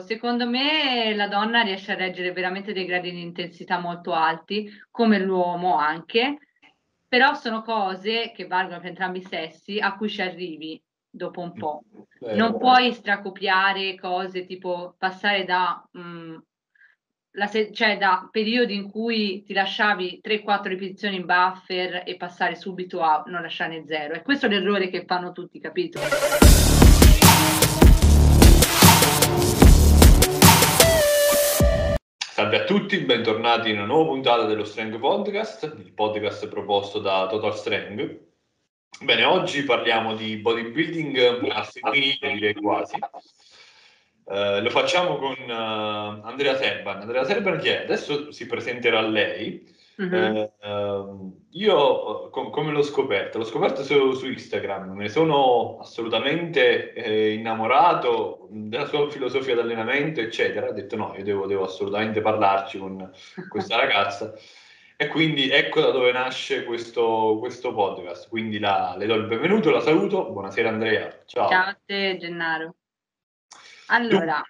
Secondo me la donna riesce a reggere veramente dei gradi di intensità molto alti, come l'uomo anche, però sono cose che valgono per entrambi i sessi a cui ci arrivi dopo un po'. Eh, non puoi stracopiare cose tipo passare da, mh, mm, se- cioè da periodi in cui ti lasciavi 3-4 ripetizioni in buffer e passare subito a non lasciarne zero. E questo è l'errore che fanno tutti, capito? Salve a tutti, bentornati in una nuova puntata dello Strength Podcast, il podcast proposto da Total Strength. Bene, oggi parliamo di bodybuilding a femminile, direi quasi. Uh, lo facciamo con uh, Andrea Serban. Andrea Serban chi è? Adesso si presenterà lei. Uh-huh. Uh, io com- come l'ho scoperto? L'ho scoperto su, su Instagram, ne sono assolutamente eh, innamorato della sua filosofia di allenamento, eccetera. Ho detto no, io devo, devo assolutamente parlarci con questa ragazza. E quindi ecco da dove nasce questo, questo podcast. Quindi la, le do il benvenuto, la saluto. Buonasera Andrea. Ciao. Ciao a te Gennaro. Allora,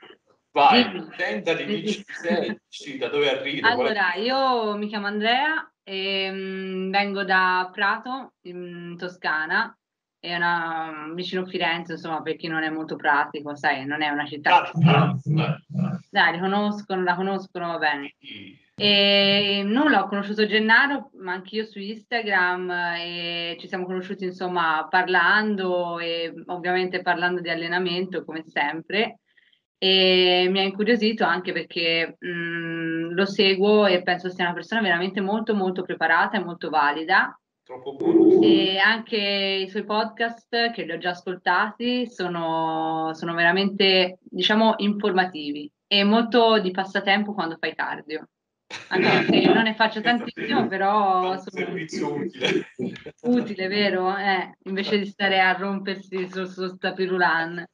Vai, tenta di dirci da dove arrivi. Allora, io mi chiamo Andrea e um, vengo da Prato, in Toscana, è una, vicino Firenze, insomma, per chi non è molto pratico, sai, non è una città. Ah, Dai, li conoscono, la conoscono, va bene. E nulla, ho conosciuto Gennaro, ma anch'io su Instagram e ci siamo conosciuti insomma parlando e ovviamente parlando di allenamento come sempre e mi ha incuriosito anche perché mh, lo seguo e penso sia una persona veramente molto molto preparata e molto valida. Troppo buono. E anche i suoi podcast che li ho già ascoltati sono, sono veramente, diciamo, informativi e molto di passatempo quando fai cardio. Anche se non ne faccio tantissimo, però sono servizio utile. utile, vero? Eh, invece di stare a rompersi sul, sul tapirulan.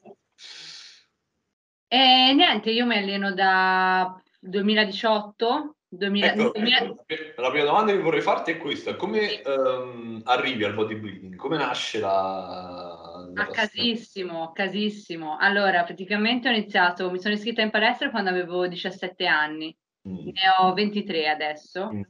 E niente, io mi alleno da 2018. 2000, ecco, 2000... La prima domanda che vorrei farti è questa: come um, arrivi al bodybuilding? Come nasce la. la a casissimo, casissimo. Allora, praticamente ho iniziato, mi sono iscritta in palestra quando avevo 17 anni, mm. ne ho 23 adesso. Mm.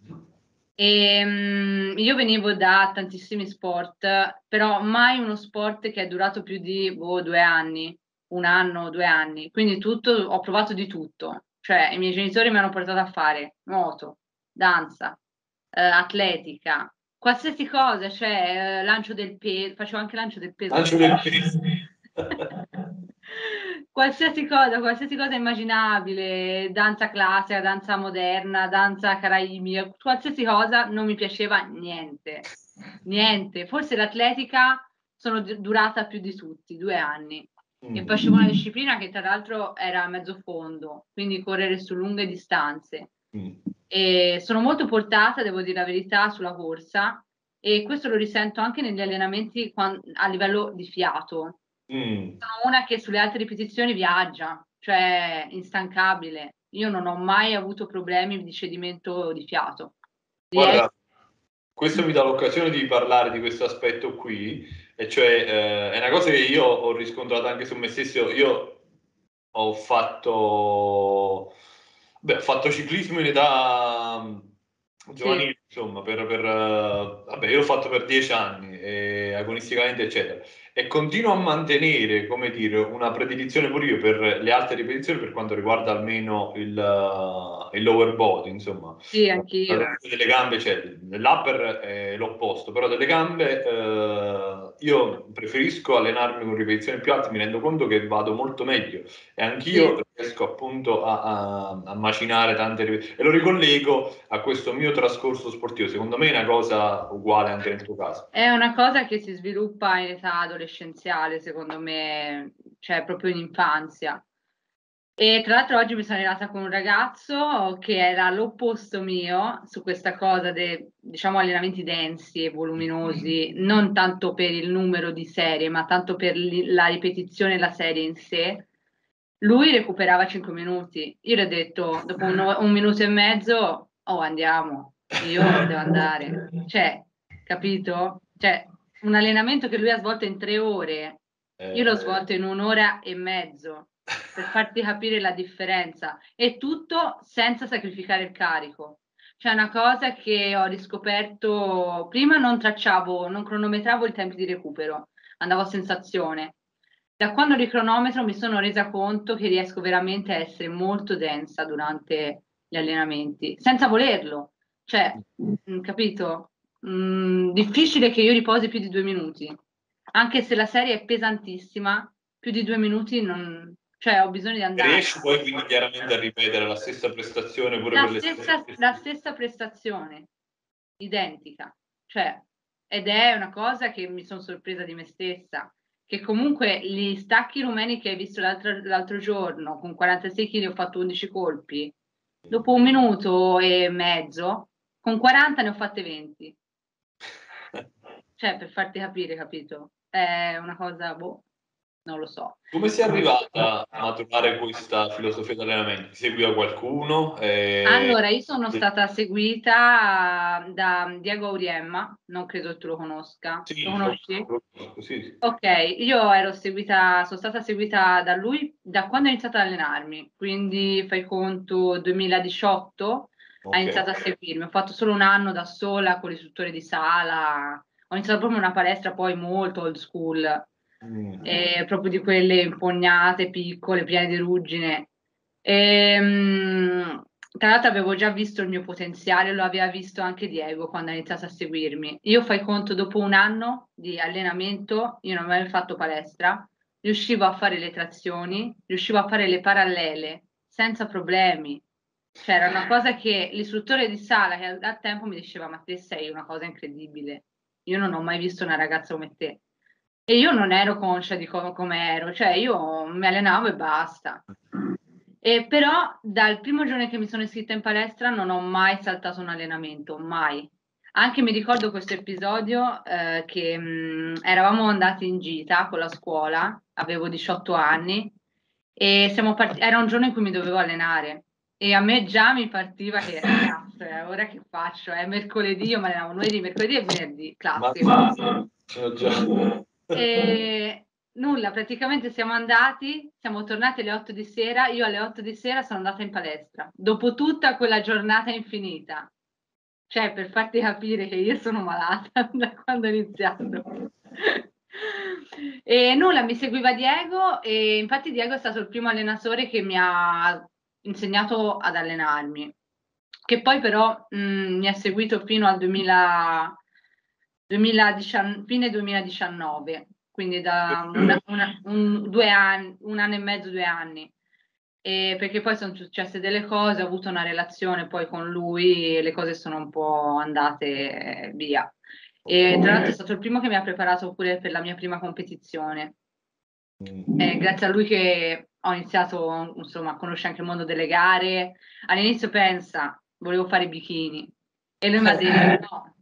E, um, io venivo da tantissimi sport, però mai uno sport che è durato più di boh, due anni un anno, due anni, quindi tutto, ho provato di tutto, cioè i miei genitori mi hanno portato a fare nuoto, danza, eh, atletica, qualsiasi cosa, cioè eh, lancio del peso, facevo anche lancio del peso. Lancio del peso. qualsiasi cosa, qualsiasi cosa immaginabile, danza classica, danza moderna, danza caraibica, qualsiasi cosa non mi piaceva niente, niente. Forse l'atletica sono durata più di tutti, due anni. E facevo una disciplina che tra l'altro era a mezzo fondo, quindi correre su lunghe distanze. Mm. E sono molto portata, devo dire la verità, sulla corsa e questo lo risento anche negli allenamenti a livello di fiato. Mm. Sono una che sulle altre ripetizioni viaggia, cioè instancabile. Io non ho mai avuto problemi di cedimento di fiato. Guarda, questo mi dà l'occasione di parlare di questo aspetto qui, e cioè eh, è una cosa che io ho riscontrato anche su me stesso. Io ho fatto, beh, ho fatto ciclismo in età mm, giovanile, sì. insomma, per, per, vabbè, io l'ho fatto per dieci anni, e, agonisticamente, eccetera e continuo a mantenere, come dire, una predilizione pure io per le alte ripetizioni per quanto riguarda almeno il, uh, il lower body, insomma. Sì, anch'io. Delle gambe, cioè, l'upper è l'opposto, però delle gambe uh, io preferisco allenarmi con ripetizioni più alte, mi rendo conto che vado molto meglio e anch'io sì. riesco appunto a, a, a macinare tante ripetizioni e lo ricollego a questo mio trascorso sportivo. Secondo me è una cosa uguale anche nel tuo caso. È una cosa che si sviluppa in età adolescenziale adolescenziale, secondo me, cioè proprio in infanzia. E tra l'altro oggi mi sono arrivata con un ragazzo che era l'opposto mio su questa cosa dei, diciamo, allenamenti densi e voluminosi, non tanto per il numero di serie, ma tanto per la ripetizione della serie in sé. Lui recuperava 5 minuti. Io gli ho detto, dopo un, un minuto e mezzo, oh andiamo, io devo andare. Cioè, capito? Cioè, un allenamento che lui ha svolto in tre ore, eh, io l'ho svolto in un'ora e mezzo. Per farti capire la differenza e tutto senza sacrificare il carico. C'è una cosa che ho riscoperto, prima non tracciavo, non cronometravo i tempi di recupero, andavo a sensazione. Da quando ricronometro mi sono resa conto che riesco veramente a essere molto densa durante gli allenamenti, senza volerlo. Cioè, mh, capito? Mh, difficile che io riposi più di due minuti, anche se la serie è pesantissima, più di due minuti non, cioè ho bisogno di andare. Riesci poi quindi chiaramente a ripetere la stessa prestazione pure la per le stessa, stesse... la stessa prestazione, identica, cioè, ed è una cosa che mi sono sorpresa di me stessa, che comunque gli stacchi rumeni che hai visto l'altro, l'altro giorno, con 46 kg ho fatto 11 colpi, dopo un minuto e mezzo, con 40 ne ho fatte 20. Cioè, per farti capire, capito? È una cosa, boh, non lo so. Come sei arrivata a maturare questa filosofia di allenamento? Ti seguiva qualcuno? E... Allora, io sono stata seguita da Diego Auriemma, non credo tu lo conosca. Sì, lo conosci? lo conosco, sì, sì. Ok, io ero seguita, sono stata seguita da lui da quando ho iniziato ad allenarmi, quindi fai conto 2018 ha Ok. iniziato a seguirmi. Ho fatto solo un anno da sola con l'istruttore di sala, ho iniziato proprio una palestra poi molto old school. Eh, proprio di quelle impognate, piccole, piene di ruggine. Ehm, tra l'altro avevo già visto il mio potenziale, lo aveva visto anche Diego quando ha iniziato a seguirmi. Io fai conto, dopo un anno di allenamento, io non avevo mai fatto palestra, riuscivo a fare le trazioni, riuscivo a fare le parallele senza problemi. Cioè, era una cosa che l'istruttore di sala che al tempo mi diceva, ma te sei una cosa incredibile. Io non ho mai visto una ragazza come te. E io non ero conscia di co- come ero, cioè io mi allenavo e basta. E però dal primo giorno che mi sono iscritta in palestra non ho mai saltato un allenamento, mai. Anche mi ricordo questo episodio eh, che mh, eravamo andati in gita con la scuola, avevo 18 anni e siamo part- era un giorno in cui mi dovevo allenare e a me già mi partiva che cazzo, eh, ora che faccio? È mercoledì, io mi allenavo lunedì, mercoledì e venerdì, classico. Ma ce l'ho già. E nulla, praticamente siamo andati, siamo tornati alle 8 di sera, io alle 8 di sera sono andata in palestra, dopo tutta quella giornata infinita. Cioè, per farti capire che io sono malata da quando ho iniziato. E nulla, mi seguiva Diego e infatti Diego è stato il primo allenatore che mi ha insegnato ad allenarmi, che poi però mh, mi ha seguito fino al 2000, 2019, fine 2019, quindi da una- una- un, due anni, un anno e mezzo, due anni. E perché poi sono successe delle cose, ho avuto una relazione poi con lui e le cose sono un po' andate via. E tra l'altro è stato il primo che mi ha preparato pure per la mia prima competizione. Mm. È grazie a lui che ho iniziato insomma, a conoscere anche il mondo delle gare. All'inizio pensa, volevo fare i bikini e lui mi ha detto no,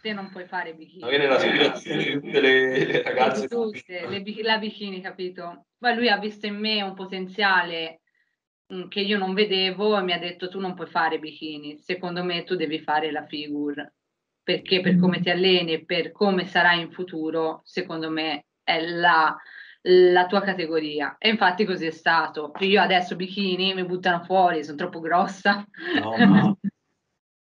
te non puoi fare bikini. Magari l'aspirazione di tutte le, le ragazze. Tutte, le la bikini, capito? Poi lui ha visto in me un potenziale mh, che io non vedevo e mi ha detto tu non puoi fare bikini, secondo me tu devi fare la figure, perché per come ti alleni e per come sarai in futuro, secondo me è la, la tua categoria. E infatti così è stato. Io adesso bikini mi buttano fuori, sono troppo grossa. No, no.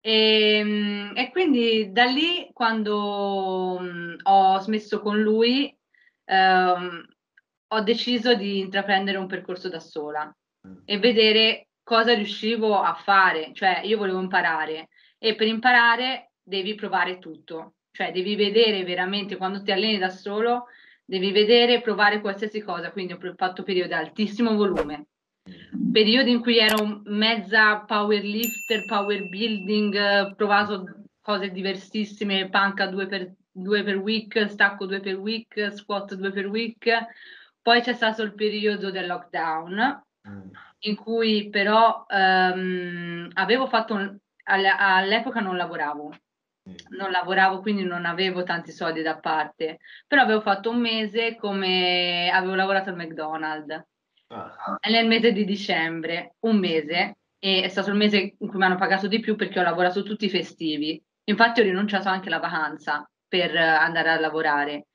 E, mm, e quindi da lì, quando mm, ho smesso con lui, ehm, ho deciso di intraprendere un percorso da sola e vedere cosa riuscivo a fare. Cioè, io volevo imparare e per imparare devi provare tutto. Cioè, devi vedere veramente quando ti alleni da solo, devi vedere e provare qualsiasi cosa. Quindi ho fatto periodi ad altissimo volume, periodi in cui ero mezza powerlifter, power building, eh, provato cose diversissime, panca due per, due per week, stacco due per week, squat due per week. Poi c'è stato il periodo del lockdown, Mm. in cui però ehm, avevo fatto, un- all- all'epoca non lavoravo, non lavoravo quindi non avevo tanti soldi da parte, però avevo fatto un mese come avevo lavorato al McDonald's Ah, nel mese di dicembre, un mese, e è stato il mese in cui mi hanno pagato di più perché ho lavorato tutti i festivi. Infatti ho rinunciato anche alla vacanza per eh, andare a lavorare.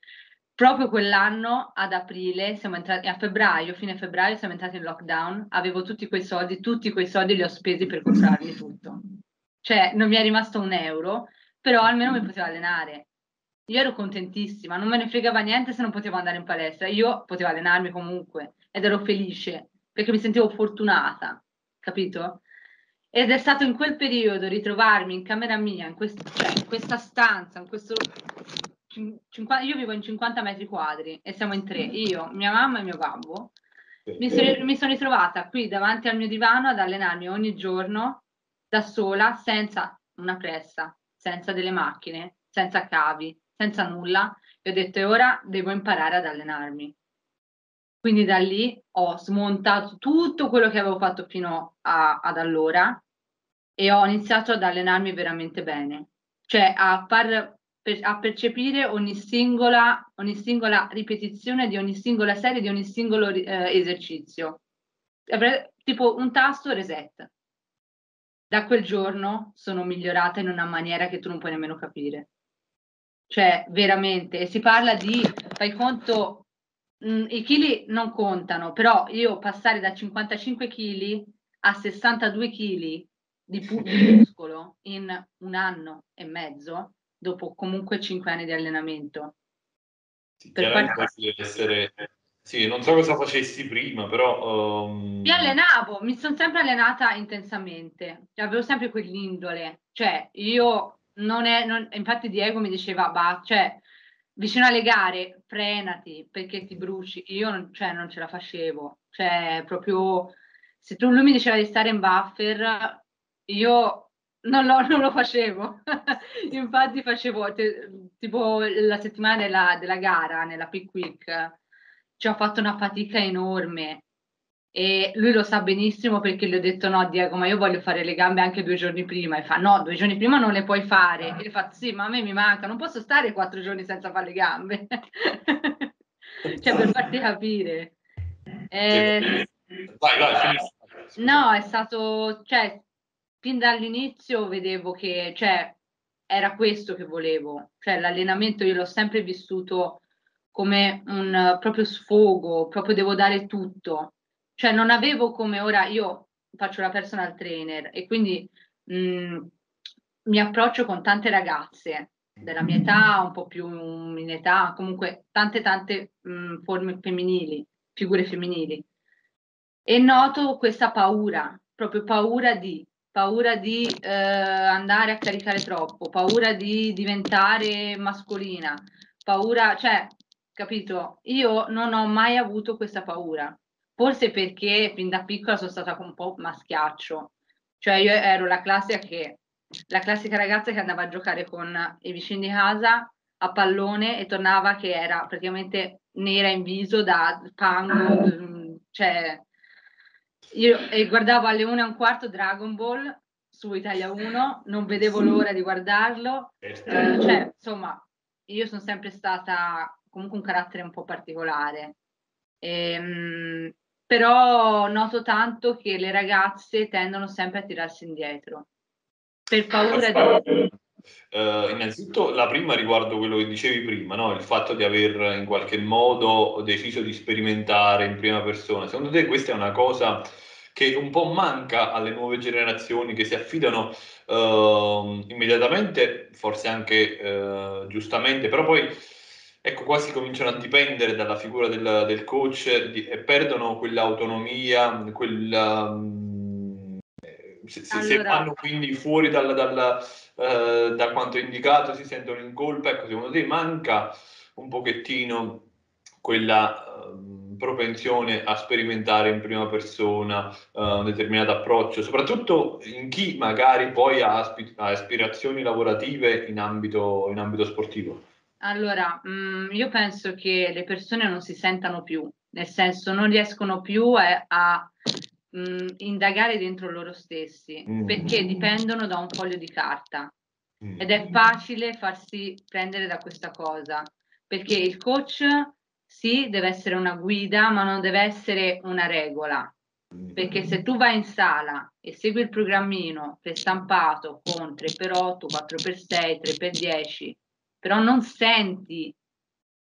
proprio quell'anno ad aprile, siamo entrati a febbraio, fine febbraio siamo entrati in lockdown, avevo tutti quei soldi, tutti quei soldi li ho spesi per comprarmi tutto. Cioè non mi è rimasto un euro, però almeno mi potevo allenare. Io ero contentissima, non me ne fregava niente se non potevo andare in palestra, io potevo allenarmi comunque ed ero felice perché mi sentivo fortunata, capito? Ed è stato in quel periodo ritrovarmi in camera mia, in, quest- cioè, in questa stanza, in questo 50, io vivo in 50 metri quadri e siamo in tre, io, mia mamma e mio babbo. Mi sono, mi sono ritrovata qui davanti al mio divano ad allenarmi ogni giorno da sola, senza una pressa, senza delle macchine, senza cavi, senza nulla. E ho detto, e ora devo imparare ad allenarmi. Quindi da lì ho smontato tutto quello che avevo fatto fino a, ad allora e ho iniziato ad allenarmi veramente bene, cioè a far per, a percepire ogni singola, ogni singola ripetizione di ogni singola serie, di ogni singolo eh, esercizio. Tipo un tasto reset. Da quel giorno sono migliorata in una maniera che tu non puoi nemmeno capire. Cioè, veramente, e si parla di, fai conto, mh, mm, i chili non contano, però io passare da 55 kg a 62 kg di, pu- di muscolo in un anno e mezzo dopo comunque cinque anni di allenamento. Sì, far... deve essere... Sì, non so cosa facessi prima, però... Um... Mi allenavo, mi sono sempre allenata intensamente, cioè, avevo sempre quell'indole, cioè io non è... Non... Infatti Diego mi diceva, bah, cioè, vicino alle gare, frenati perché ti bruci, io non, cioè, non ce la facevo, cioè proprio... Se tu, lui mi diceva di stare in buffer, io non lo, non lo facevo, infatti facevo te, tipo la settimana della, della gara nella Pick Week, ci ho fatto una fatica enorme e lui lo sa benissimo perché gli ho detto no Diego ma io voglio fare le gambe anche due giorni prima. E fa no due giorni prima non le puoi fare. E fa sì ma a me mi manca non posso stare quattro giorni senza fare le gambe. Cioè per farti capire. Eh, vai vai finisci. no è stato cioè fin dall'inizio vedevo che, cioè, era questo che volevo, cioè l'allenamento io l'ho sempre vissuto come un uh, proprio sfogo, proprio devo dare tutto, cioè non avevo come ora, io faccio la personal trainer e quindi mh, mm, mi approccio con tante ragazze della mia età, un po' più in età, comunque tante tante mh, mm, forme femminili, figure femminili e noto questa paura, proprio paura di paura di eh, andare a caricare troppo, paura di diventare mascolina, paura, cioè, capito? Io non ho mai avuto questa paura, forse perché fin da piccola sono stata un po' maschiaccio, cioè io ero la classica che la classica ragazza che andava a giocare con i vicini di casa a pallone e tornava che era praticamente nera in viso da pango, cioè io guardavo alle 1 e un quarto Dragon Ball su Italia 1, non vedevo l'ora di guardarlo. Eh, cioè, insomma, io sono sempre stata comunque un carattere un po' particolare. Ehm, però noto tanto che le ragazze tendono sempre a tirarsi indietro per paura di... Uh, innanzitutto la prima riguardo quello che dicevi prima, no? il fatto di aver in qualche modo deciso di sperimentare in prima persona. Secondo te questa è una cosa che un po' manca alle nuove generazioni che si affidano uh, immediatamente, forse anche uh, giustamente, però poi ecco, quasi cominciano a dipendere dalla figura del, del coach di, e perdono quell'autonomia, quella, um, se, allora. se, vanno quindi fuori dal, dal, uh, da quanto indicato, si sentono in colpa, ecco, secondo te manca un pochettino quella... Uh, propensione a sperimentare in prima persona uh, un determinato approccio, soprattutto in chi magari poi ha, aspi- ha aspirazioni lavorative in ambito, in ambito sportivo? Allora, mh, mm, io penso che le persone non si sentano più, nel senso non riescono più a, a mh, mm, indagare dentro loro stessi, mm. perché dipendono da un foglio di carta. Mm. Ed è facile farsi prendere da questa cosa, perché il coach sì, deve essere una guida, ma non deve essere una regola. Perché se tu vai in sala e segui il programmino prestampato con 3x8, 4x6, 3x10, però non senti,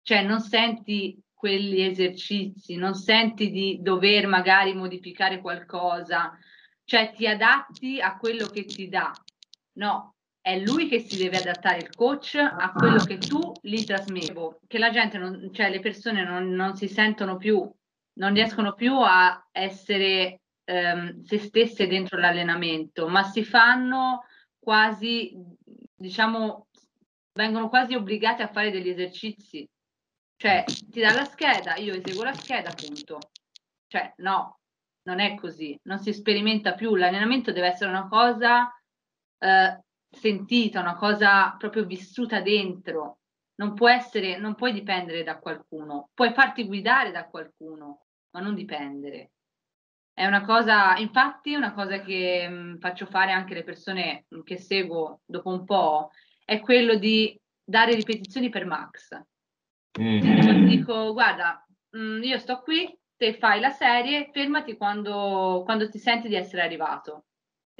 cioè non senti quegli esercizi, non senti di dover magari modificare qualcosa, cioè ti adatti a quello che ti dà. No, è lui che si deve adattare, il coach, a quello che tu gli trasmetti, che la gente, non, cioè le persone non, non si sentono più, non riescono più a essere ehm, se stesse dentro l'allenamento, ma si fanno quasi, diciamo, vengono quasi obbligate a fare degli esercizi. Cioè, ti dà la scheda, io eseguo la scheda, appunto. Cioè, no, non è così, non si sperimenta più. L'allenamento deve essere una cosa eh, sentita, una cosa proprio vissuta dentro. Non può essere, non puoi dipendere da qualcuno, puoi farti guidare da qualcuno, ma non dipendere. È una cosa, infatti, una cosa che mh, mm, faccio fare anche alle persone che seguo dopo un po' è quello di dare ripetizioni per max. Mm. Dico, guarda, mm, io sto qui, te fai la serie, fermati quando, quando ti senti di essere arrivato.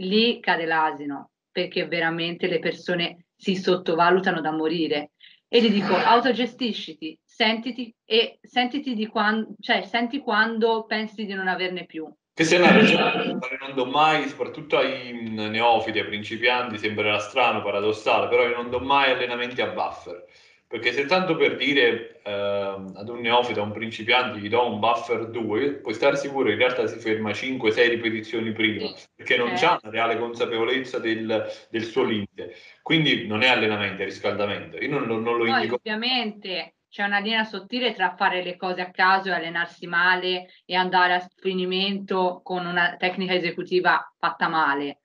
Lì cade l'asino, perché veramente le persone si sottovalutano da morire. E gli dico, autogestisciti, sentiti e sentiti di quando, cioè senti quando pensi di non averne più. Che se una ragione non do mai, soprattutto ai neofiti, ai principianti, sembrerà strano, paradossale, però io non do mai allenamenti a buffer. Perché se tanto per dire eh, ad un neofita, a un principiante, gli do un buffer 2, puoi stare sicuro che in realtà si ferma 5-6 ripetizioni prima, perché non eh. ha una reale consapevolezza del, del, suo limite. Quindi non è allenamento, è riscaldamento. Io non, non lo Poi, indico. Ovviamente c'è una linea sottile tra fare le cose a caso e allenarsi male e andare a finimento con una tecnica esecutiva fatta male.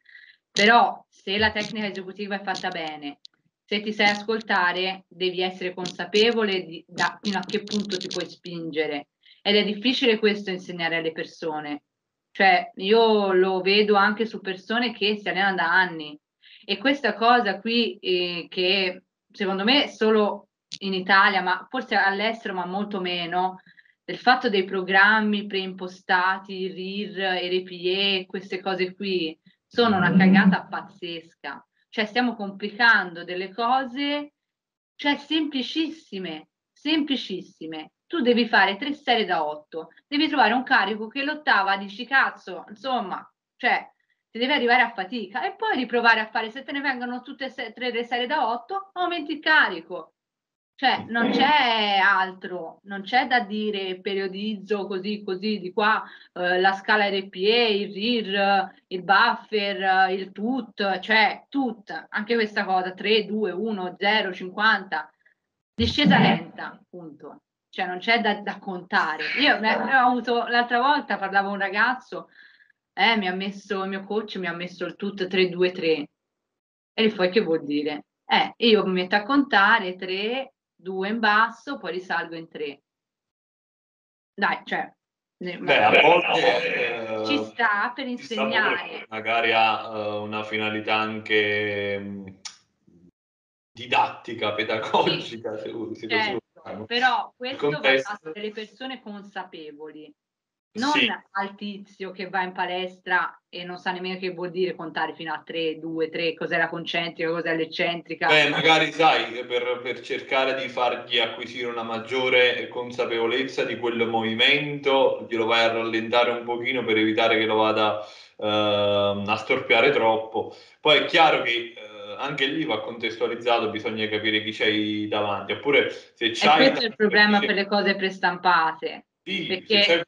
Però se la tecnica esecutiva è fatta bene, se ti sai ascoltare, devi essere consapevole di da, fino a che punto ti puoi spingere. Ed è difficile questo insegnare alle persone. Cioè, io lo vedo anche su persone che si allenano da anni. E questa cosa qui, eh, che secondo me solo in Italia, ma forse all'estero, ma molto meno, del fatto dei programmi preimpostati, RIR, RPE, queste cose qui, sono una cagata pazzesca. Cioè stiamo complicando delle cose, cioè semplicissime, semplicissime. Tu devi fare tre serie da otto, devi trovare un carico che l'ottava dici cazzo, insomma, cioè ti deve arrivare a fatica e poi riprovare a fare, se te ne vengono tutte e tre le serie da otto, aumenti il carico cioè, non c'è altro, non c'è da dire periodizzo così, così, di qua eh, la scala RPE, il RIR, il buffer, il tut, cioè tut, anche questa cosa, 3, 2, 1, 0, 50, discesa lenta, punto. Cioè, non c'è da, da contare. Io ho avuto, l'altra volta parlavo a un ragazzo, eh, mi ha messo, il mio coach mi ha messo il tut 3, 2, 3. E poi che vuol dire? Eh, io mi metto a contare 3, due in basso, poi risalgo in tre. Dai, cioè, Beh, a volte ci sta per insegnare. Sta magari ha uh, una finalità anche um, didattica, pedagogica, sì, se, se certo, però questo contesto... va fatto delle persone consapevoli non sì. al tizio che va in palestra e non sa nemmeno che vuol dire contare fino a 3, 2, 3, cos'è la concentrica, cos'è l'eccentrica. Beh, magari sai, per, per, cercare di fargli acquisire una maggiore consapevolezza di quel movimento, glielo vai a rallentare un pochino per evitare che lo vada uh, a storpiare troppo. Poi è chiaro che uh, anche lì va contestualizzato, bisogna capire chi c'hai davanti. Oppure se c'hai... E questo è il problema per le cose prestampate. Sì, perché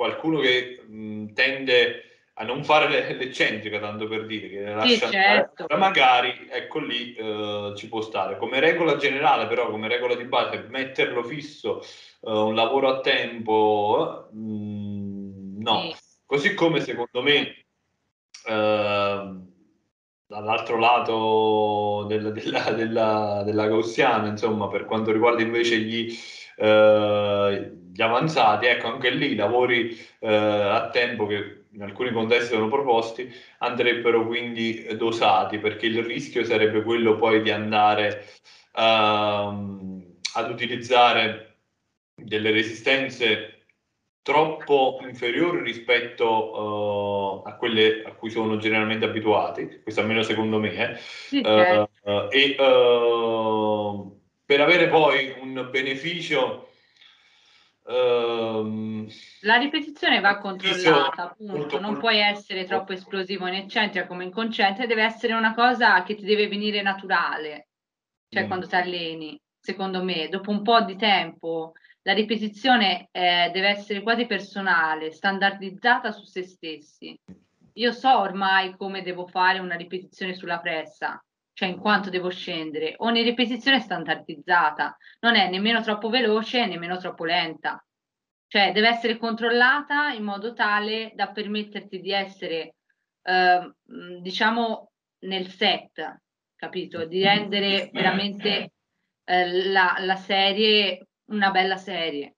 qualcuno che mh, tende a non fare l'eccentrica, tanto per dire, che ne lascia sì, certo. magari, ecco lì eh, ci può stare. Come regola generale, però, come regola di base, metterlo fisso, eh, un lavoro a tempo, mh, no. Sì. Così come secondo me, eh, dall'altro lato del, della, della, della gaussiana, insomma, per quanto riguarda invece gli eh, gli avanzati, ecco anche lì lavori eh, a tempo che in alcuni contesti sono proposti, andrebbero quindi dosati perché il rischio sarebbe quello poi di andare uh, ad utilizzare delle resistenze troppo inferiori rispetto uh, a quelle a cui sono generalmente abituati, questo almeno secondo me, eh. okay. uh, e per avere poi un beneficio ehm, la ripetizione va controllata, appunto, non puoi essere troppo esplosivo in eccentrica come inconsciente, deve essere una cosa che ti deve venire naturale, cioè Mm. quando ti alleni, secondo me, dopo un po' di tempo la ripetizione eh, deve essere quasi personale, standardizzata su se stessi. Io so ormai come devo fare una ripetizione sulla pressa, cioè in quanto devo scendere. Ogni ripetizione è standardizzata, non è nemmeno troppo veloce, nemmeno troppo lenta. Cioè deve essere controllata in modo tale da permetterti di essere, eh, diciamo, nel set, capito? Di rendere veramente eh, la, la serie una bella serie.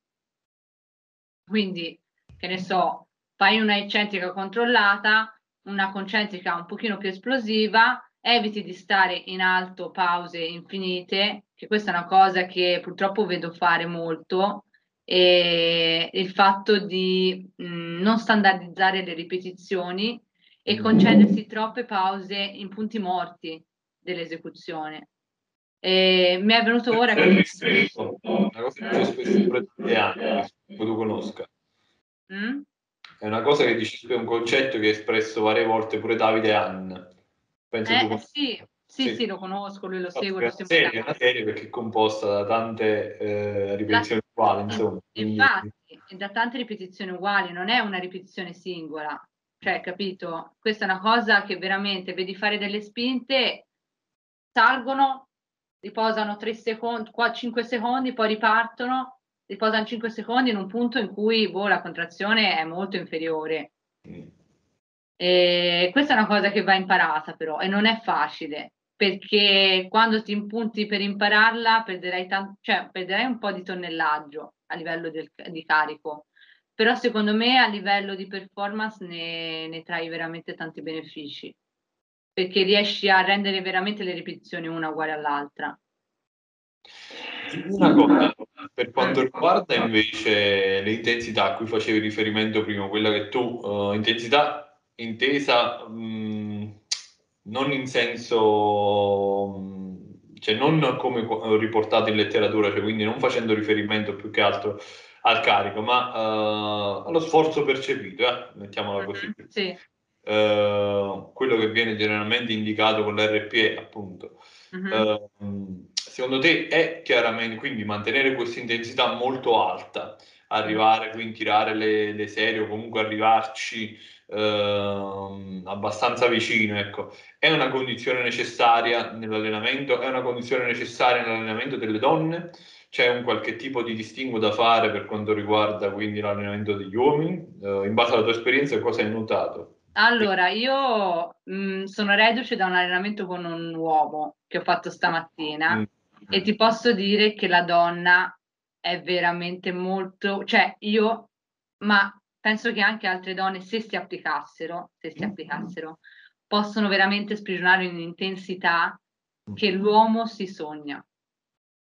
Quindi, che ne so, fai una eccentrica controllata, una concentrica un pochino più esplosiva, eviti di stare in alto pause infinite, che questa è una cosa che purtroppo vedo fare molto, e il fatto di mh, non standardizzare le ripetizioni e concedersi troppe pause in punti morti dell'esecuzione. E mi è venuto ora È che... una cosa che dice spesso pure Davide Anni, che tu conosca. Mm? È una cosa che dice spesso, un concetto che ha espresso varie volte pure Davide Ann. Penso Eh, sì, sì, Sì. sì, lo conosco, lui lo è lo una segue serie, è una serie perché è composta da tante eh, ripetizioni uguali, insomma. quindi- Infatti, e da tante ripetizioni uguali, non è una ripetizione singola. Cioè, capito? Questa è una cosa che veramente vedi fare delle spinte, salgono, riposano 3 secondi, 5 secondi, poi ripartono, riposano 5 secondi in un punto in cui boh, la contrazione è molto inferiore. Mm. E questa è una cosa che va imparata però e non è facile perché quando ti impunti per impararla perderai, tan- cioè, perderai un po' di tonnellaggio a livello del- di carico, però secondo me a livello di performance ne, ne trai veramente tanti benefici perché riesci a rendere veramente le ripetizioni una uguale all'altra. Una cosa, per quanto riguarda invece le intensità a cui facevi riferimento prima, quella che tu, eh, intensità intesa mh, non in senso, mh, cioè non come riportato in letteratura, cioè quindi non facendo riferimento più che altro al carico, ma eh, allo sforzo percepito, eh, mettiamola così. Mhm, Sì. Eh, quello che viene generalmente indicato con l'RPE, appunto. mhm. Ehm, secondo te è chiaramente quindi mantenere questa intensità molto alta, arrivare quindi tirare le, le serie o comunque arrivarci ehm, abbastanza vicino, ecco, è una condizione necessaria nell'allenamento, è una condizione necessaria nell'allenamento delle donne? C'è un qualche tipo di distinguo da fare per quanto riguarda quindi l'allenamento degli uomini? Eh, in base alla tua esperienza, cosa hai notato? Allora, io mh, sono reduce da un allenamento con un uomo che ho fatto stamattina Mm. e ti posso dire che la donna è veramente molto, cioè io, ma penso che anche altre donne, se si applicassero, se si applicassero, possono veramente sprigionare un'intensità che l'uomo si sogna.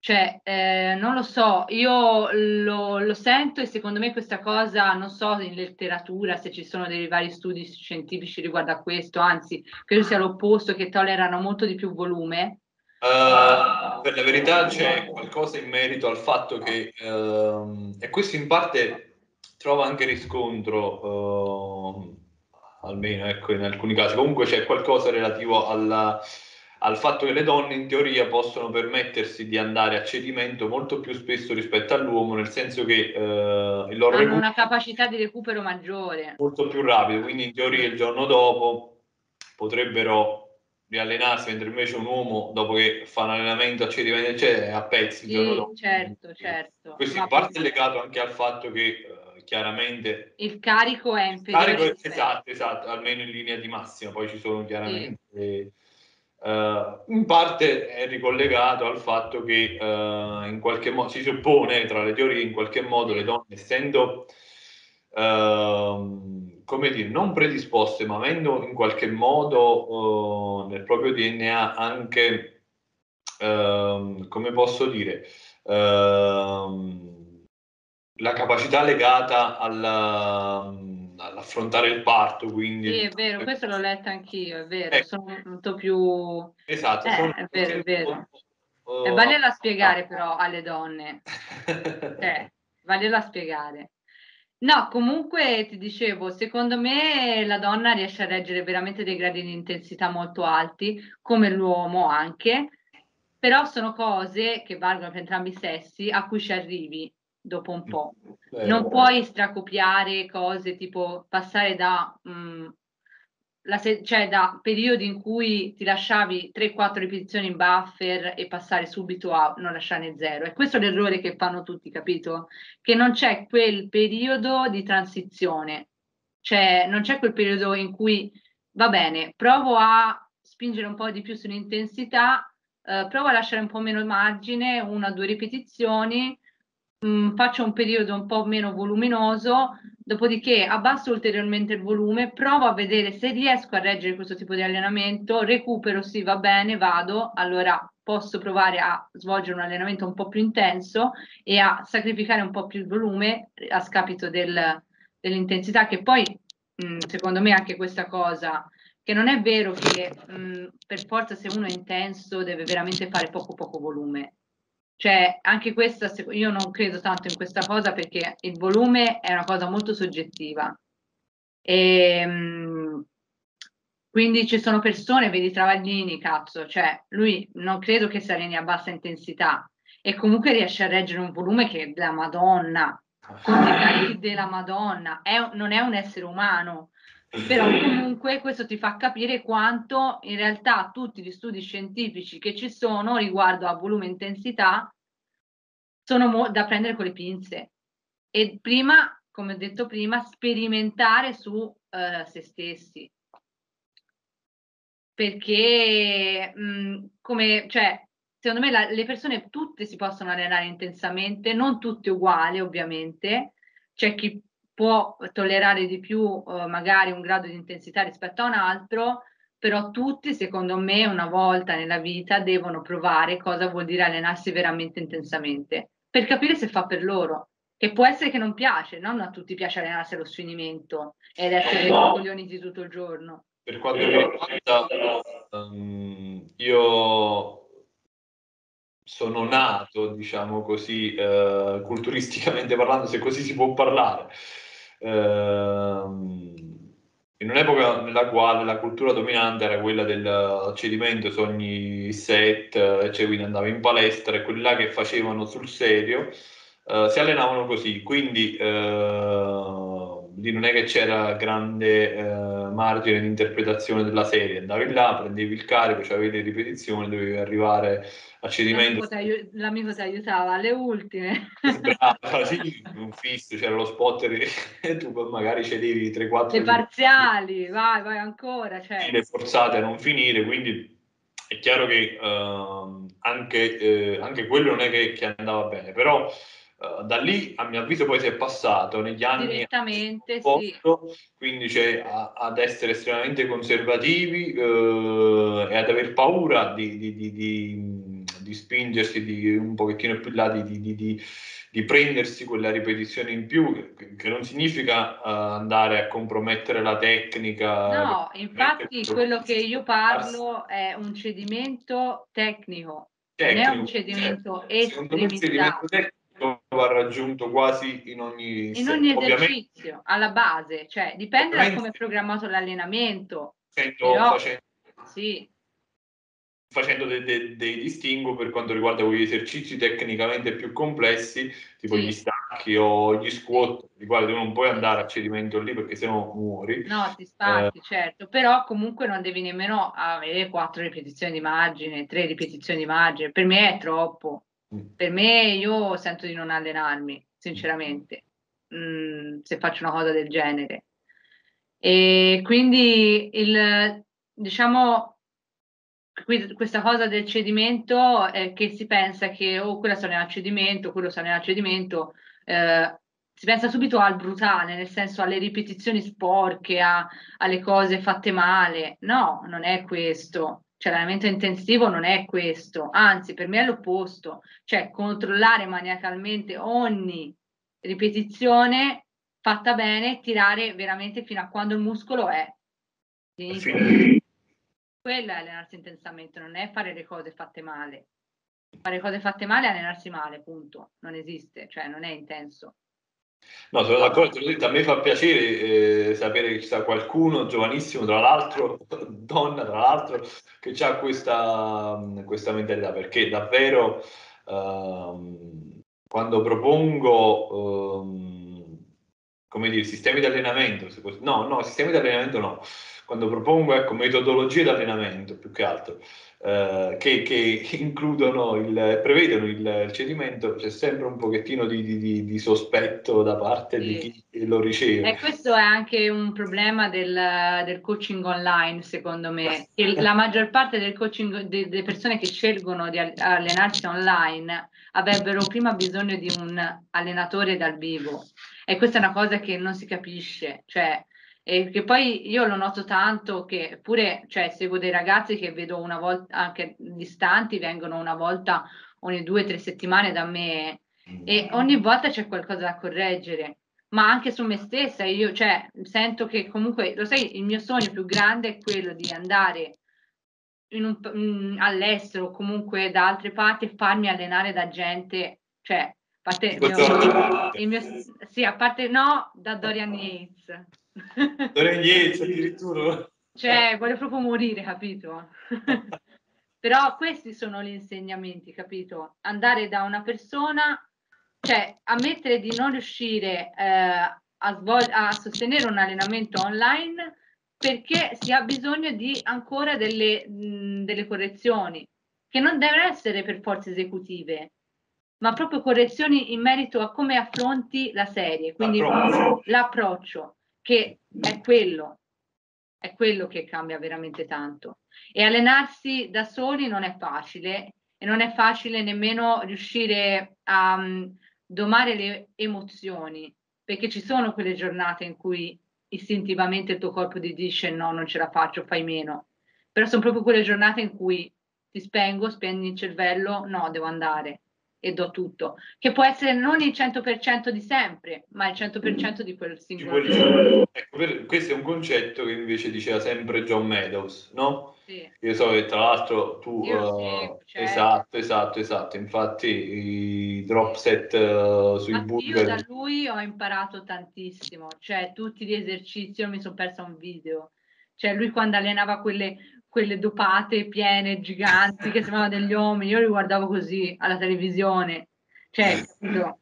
Cioè, eh, non lo so, io lo, lo sento e secondo me questa cosa, non so in letteratura se ci sono dei vari studi scientifici riguardo a questo, anzi, credo sia l'opposto, che tollerano molto di più volume. Uh, per la verità c'è qualcosa in merito al fatto che, ehm, e questo in parte trova anche riscontro, ehm, almeno ecco, in alcuni casi, comunque c'è qualcosa relativo alla- al fatto che le donne in teoria possono permettersi di andare a cedimento molto più spesso rispetto all'uomo, nel senso che eh, il loro Hanno una capacità di recupero maggiore. molto più rapido, quindi in teoria il giorno dopo potrebbero riallenarsi, mentre invece un uomo dopo che fa un allenamento a cedimento eccetera è a pezzi Sì, certo, certo. Questo in parte è legato anche al fatto che eh, chiaramente il carico è inferiore. carico è esatto, esatto, almeno in linea di massima, poi ci sono chiaramente eh, in parte è ricollegato al fatto che eh, in qualche modo si suppone tra le teorie in qualche modo le donne essendo ehm, come dire non predisposte ma avendo in qualche modo eh, nel proprio DNA anche ehm, come posso dire ehm, la capacità legata alla- all'affrontare il parto quindi Sì, è vero, questo l'ho letto anch'io, è vero, Eh. sono molto più... Esatto, Eh, sono è vero, è vero. Uh, e vagliela a spiegare però alle donne. eh, a spiegare. No, comunque ti dicevo, secondo me la donna riesce a reggere veramente dei gradi di intensità molto alti, come l'uomo anche, però sono cose che valgono per entrambi i sessi a cui ci arrivi dopo un po'. Beh, non puoi stracopiare cose tipo passare da mh, mm, se- cioè da periodi in cui ti lasciavi 3-4 ripetizioni in buffer e passare subito a non lasciarne zero. E questo è l'errore che fanno tutti, capito? Che non c'è quel periodo di transizione, cioè non c'è quel periodo in cui va bene, provo a spingere un po' di più sull'intensità, eh, provo a lasciare un po' meno margine, una o due ripetizioni, mh, mm, faccio un periodo un po' meno voluminoso, dopodiché abbasso ulteriormente il volume, provo a vedere se riesco a reggere questo tipo di allenamento, recupero, sì, va bene, vado, allora posso provare a svolgere un allenamento un po' più intenso e a sacrificare un po' più il volume a scapito del, dell'intensità, che poi mh, mm, secondo me anche questa cosa che non è vero che mh, per forza se uno è intenso deve veramente fare poco poco volume cioè, anche questa, io non credo tanto in questa cosa perché il volume è una cosa molto soggettiva. E, ehm, quindi ci sono persone, vedi Travaglini, cazzo, cioè lui non credo che si alleni a bassa intensità e comunque riesce a reggere un volume che è della Madonna, con i carichi della Madonna, è, non è un essere umano, però comunque questo ti fa capire quanto in realtà tutti gli studi scientifici che ci sono riguardo a volume e intensità sono mo- da prendere con le pinze. E prima, come ho detto prima, sperimentare su uh, se stessi. Perché mh, come, cioè, secondo me la, le persone tutte si possono allenare intensamente, non tutte uguali ovviamente, c'è chi può tollerare di più uh, magari un grado di intensità rispetto a un altro, però tutti secondo me una volta nella vita devono provare cosa vuol dire allenarsi veramente intensamente per capire se fa per loro che può essere che non piace, non a tutti piace allenarsi allo sfinimento ed essere no. coglioniti tutto il giorno. Per quanto mi riguarda, um, io sono nato, diciamo così, uh, culturisticamente parlando, se così si può parlare. Uh, in un'epoca nella quale la cultura dominante era quella del cedimento su ogni set, cioè quindi andava in palestra e quelli là che facevano sul serio uh, si allenavano così, quindi uh, non è che c'era grande uh, margine di interpretazione della serie, andavi là, prendevi il carico, avevi le ripetizioni, dovevi arrivare a cedimento. L'amico ti aiutava alle ultime. Brava, sì, un fisso, c'era lo spotter e tu magari cedevi 3-4. Le parziali, vai, vai ancora. Cioè. Le forzate a non finire, quindi è chiaro che uh, anche, uh, anche, quello non è che, che andava bene, però uh, da lì a mio avviso poi si è passato negli anni direttamente posto, sì. quindi c'è a, ad essere estremamente conservativi eh, e ad aver paura di, di, di, di di spingersi di un pochettino più là, di, di, di, di prendersi quella ripetizione in più, che non significa uh, andare a compromettere la tecnica. No, infatti quello che io parlo è un cedimento tecnico, tecnico non è un cedimento cioè, estremizzato. Va raggiunto quasi in ogni, in ogni esercizio, alla base, cioè dipende da come è programmato l'allenamento. Sento, però, facendo, sì facendo dei, dei, dei distinguo per quanto riguarda quegli esercizi tecnicamente più complessi, tipo sì. gli stacchi o gli squat, di quali tu non puoi andare a cedimento lì perché sennò muori. No, ti spacchi, eh. certo, però comunque non devi nemmeno avere quattro ripetizioni di margine, tre ripetizioni di margine, per me è troppo. Mm. Per me io sento di non allenarmi, sinceramente, mm, se faccio una cosa del genere. E quindi il, diciamo, questa cosa del cedimento è che si pensa che oh, quella sarà nel cedimento, quello sarà nel cedimento, eh, si pensa subito al brutale, nel senso alle ripetizioni sporche, a, alle cose fatte male. No, non è questo. Cioè, l'allenamento intensivo non è questo, anzi, per me è l'opposto, cioè controllare maniacalmente ogni ripetizione fatta bene, tirare veramente fino a quando il muscolo è. Finito quello è allenarsi intensamente, non è fare le cose fatte male. fare cose fatte male e allenarsi male, punto. Non esiste, cioè non è intenso. No, sono d'accordo, a me fa piacere eh, sapere che ci sta qualcuno giovanissimo, tra l'altro, donna, tra l'altro, che ha questa, questa mentalità, perché davvero ehm, quando propongo, ehm, come dire, sistemi di allenamento, no, no, sistemi di allenamento no, quando propongo ecco, metodologie di allenamento più che altro eh, che, che, includono il, prevedono il cedimento, c'è sempre un pochettino di, di, di sospetto da parte sì. di chi lo riceve. E questo è anche un problema del, del coaching online, secondo me, che la maggior parte del coaching delle persone che scelgono di allenarsi online avrebbero prima bisogno di un allenatore dal vivo. E questa è una cosa che non si capisce, cioè e che poi io lo noto tanto che pure, cioè, seguo dei ragazzi che vedo una volta, anche distanti, vengono una volta ogni due o tre settimane da me e ogni volta c'è qualcosa da correggere, ma anche su me stessa, io cioè, sento che comunque, lo sai, il mio sogno più grande è quello di andare un, in, all'estero, comunque da altre parti e farmi allenare da gente, cioè, a parte mio, mio, sì, a parte no, da Dorian Yates. Lorenzo addirittura. Cioè, vuole proprio morire, capito? Però questi sono gli insegnamenti, capito? Andare da una persona, cioè ammettere di non riuscire eh, a, svol- a sostenere un allenamento online perché si ha bisogno di ancora delle, mh, delle correzioni, che non devono essere per forze esecutive, ma proprio correzioni in merito a come affronti la serie, quindi l'approccio. l'approccio che è quello, è quello che cambia veramente tanto. E allenarsi da soli non è facile e non è facile nemmeno riuscire a um, domare le emozioni, perché ci sono quelle giornate in cui istintivamente il tuo corpo ti dice no, non ce la faccio, fai meno. Però sono proprio quelle giornate in cui ti spengo, spegni il cervello, no, devo andare e do tutto, che può essere non il 100% di sempre, ma il 100% di quel singolo giorno. Ecco, per, questo è un concetto che invece diceva sempre John Meadows, no? Sì. Io so che tra l'altro tu... Uh, sì, esatto, esatto, esatto, infatti i drop set uh, sui ma Io da lui ho imparato tantissimo, cioè tutti gli esercizi, io mi sono persa un video, cioè lui quando allenava quelle quelle dopate piene, giganti, che sembravano degli uomini, io li guardavo così alla televisione, cioè, capito?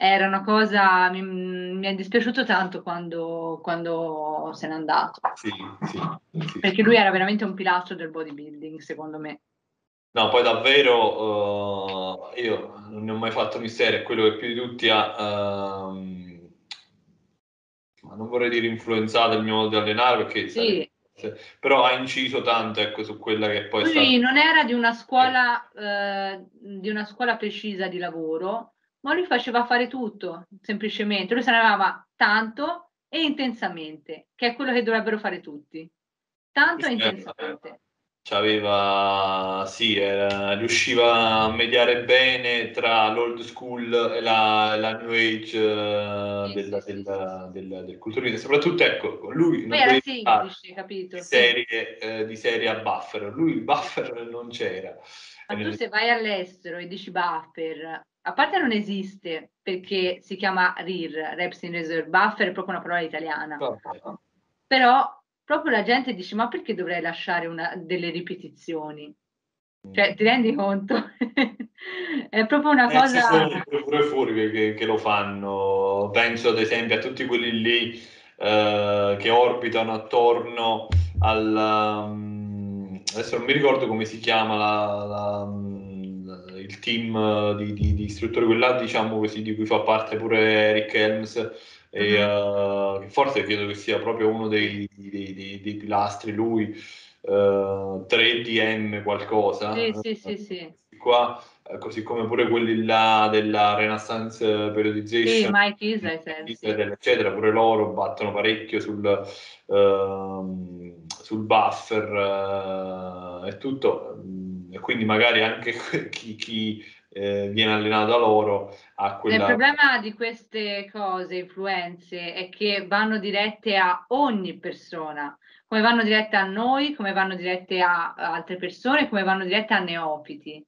Era una cosa, mi, mi è dispiaciuto tanto quando, quando se n'è andato. Sì, sì, sì, Perché lui era veramente un pilastro del bodybuilding, secondo me. No, poi davvero uh, io non ne ho mai fatto mistero, è quello che più di tutti ha, uh, non vorrei dire influenzato il mio modo di allenare perché sì però ha inciso tanto ecco, su quella che poi Lui stata... non era di una, scuola, eh, di una scuola precisa di lavoro, ma lui faceva fare tutto, semplicemente. Lui se ne aveva tanto e intensamente, che è quello che dovrebbero fare tutti. Tanto e intensamente aveva, sì, era, riusciva a mediare bene tra l'old school e la, la new age uh, del, del, del, del culturismo. Soprattutto, ecco, lui non era semplice, capito? Di serie, eh, di serie a buffer, lui il buffer non c'era. Ma tu se vai all'estero e dici buffer, a parte non esiste perché si chiama RIR, Reps in Reserve, buffer è proprio una parola italiana. Vabbè. Però proprio la gente dice ma perché dovrei lasciare una, delle ripetizioni? Cioè, ti rendi conto? è proprio una eh, cosa... Ci sono pure fuori che, che, lo fanno. Penso ad esempio a tutti quelli lì eh, che orbitano attorno al... Um, adesso non mi ricordo come si chiama la, la, um, il team di, di, di istruttori, quella diciamo così, di cui fa parte pure Eric Helms e, uh, forse credo che sia proprio uno dei, dei, dei, dei pilastri lui, uh, eh, 3DM qualcosa. Sì, sì, sì, sì. Qua, eh, così come pure quelli là della Renaissance Periodization, sì, Mike Israel, eccetera, pure loro battono parecchio sul, uh, sul buffer e tutto, e quindi magari anche chi, chi eh, viene allenato da loro a quella... Il problema di queste cose, influenze, è che vanno dirette a ogni persona, come vanno dirette a noi, come vanno dirette a altre persone, come vanno dirette a neofiti.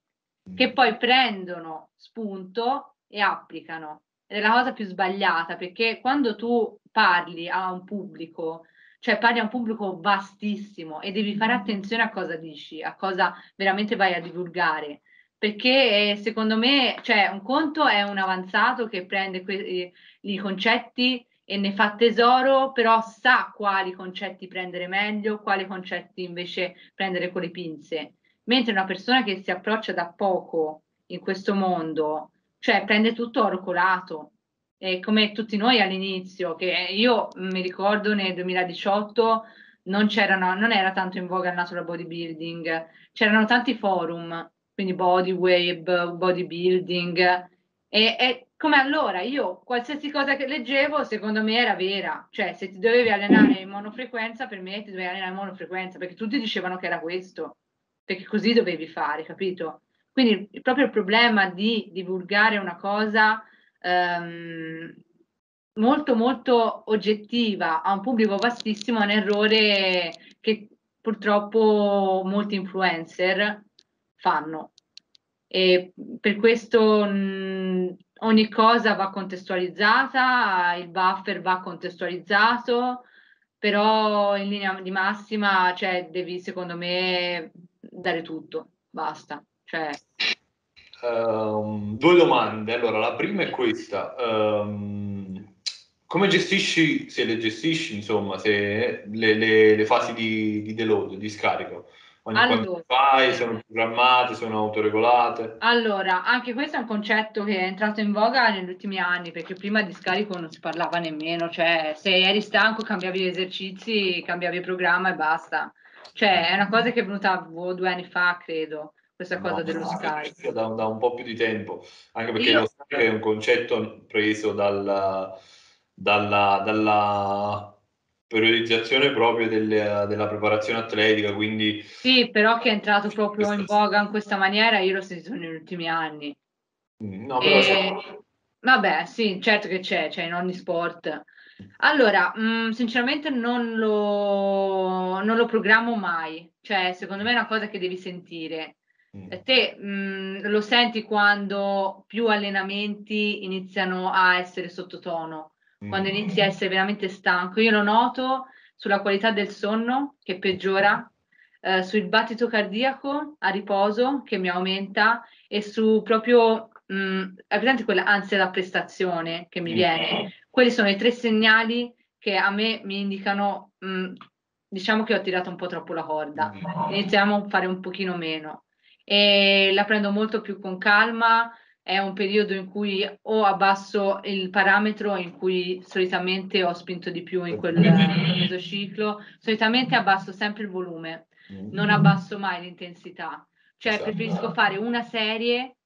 che poi prendono spunto e applicano. Ed è la cosa più sbagliata perché quando tu parli a un pubblico, cioè parli a un pubblico vastissimo e devi fare attenzione a cosa dici, a cosa veramente vai a divulgare. Perché eh, secondo me, cioè, un conto è un avanzato che prende que- i concetti e ne fa tesoro, però sa quali concetti prendere meglio, quali concetti invece prendere con le pinze. Mentre una persona che si approccia da poco in questo mondo, cioè prende tutto oro colato, e come tutti noi all'inizio, che io mi ricordo nel 2018 non, c'erano, non era tanto in voga il natural bodybuilding, c'erano tanti forum, quindi body wave, bodybuilding, e, e come allora io qualsiasi cosa che leggevo secondo me era vera, cioè se ti dovevi allenare in monofrequenza per me ti dovevi allenare in monofrequenza perché tutti dicevano che era questo, perché così dovevi fare, capito? Quindi proprio il problema di divulgare una cosa ehm, molto molto oggettiva a un pubblico vastissimo è un errore che purtroppo molti influencer fanno. E per questo mh, ogni cosa va contestualizzata, il buffer va contestualizzato, però in linea di massima, cioè, devi secondo me dare tutto, basta. Cioè... Um, due domande. Allora, la prima è questa. Um, come gestisci, se le gestisci, insomma, se le, le, le fasi di, di deload, di scarico? Ogni allora, fai, sono programmate, sono autoregolate. Allora, anche questo è un concetto che è entrato in voga negli ultimi anni, perché prima di scarico non si parlava nemmeno, cioè se eri stanco cambiavi gli esercizi, cambiavi il programma e basta. Cioè è una cosa che è venuta boh, due anni fa, credo, questa no, cosa dello scarico. Da, da, un po' più di tempo, anche perché Io... lo scarico è un concetto preso dal, dalla, dalla periodizzazione proprio delle, della preparazione atletica, quindi... Sì, però che è entrato proprio in voga in questa maniera, io l'ho sentito negli ultimi anni. Mm, no, però... E... Vabbè, sì, certo che c'è, c'è in ogni sport. Allora, mh, mm, sinceramente non lo, non lo programmo mai, cioè secondo me è una cosa che devi sentire. Mm. Te mh, mm, lo senti quando più allenamenti iniziano a essere sottotono, quando mm. inizi a essere veramente stanco. Io lo noto sulla qualità del sonno che peggiora, eh, sul battito cardiaco a riposo che mi aumenta e su proprio, mh, mm, è presente quella ansia da prestazione che mi mm. viene? Quelli sono i tre segnali che a me mi indicano, mh, diciamo che ho tirato un po' troppo la corda, iniziamo a fare un pochino meno. E la prendo molto più con calma, è un periodo in cui o abbasso il parametro in cui solitamente ho spinto di più in quel mesociclo, solitamente abbasso sempre il volume, non mm. abbasso mai l'intensità. Cioè esatto. preferisco fare una serie,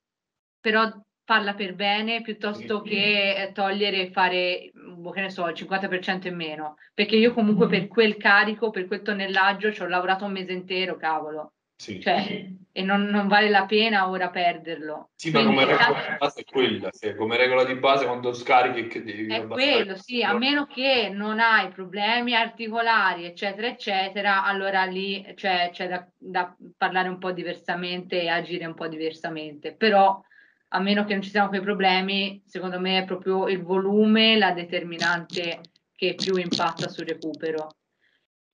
però farla per bene piuttosto che togliere e fare, boh, che ne so, il 50% in meno. Perché io comunque per quel carico, per quel tonnellaggio ci ho lavorato un mese intero, cavolo. Sì. Cioè, e non, non, vale la pena ora perderlo. Sì, Quindi, ma come regola di base è quella, se come regola di base quando scarichi che devi È quello, sì, a meno che non hai problemi articolari, eccetera, eccetera, allora lì cioè, c'è da, da parlare un po' diversamente e agire un po' diversamente. Però a meno che non ci siano quei problemi, secondo me è proprio il volume la determinante che più impatta sul recupero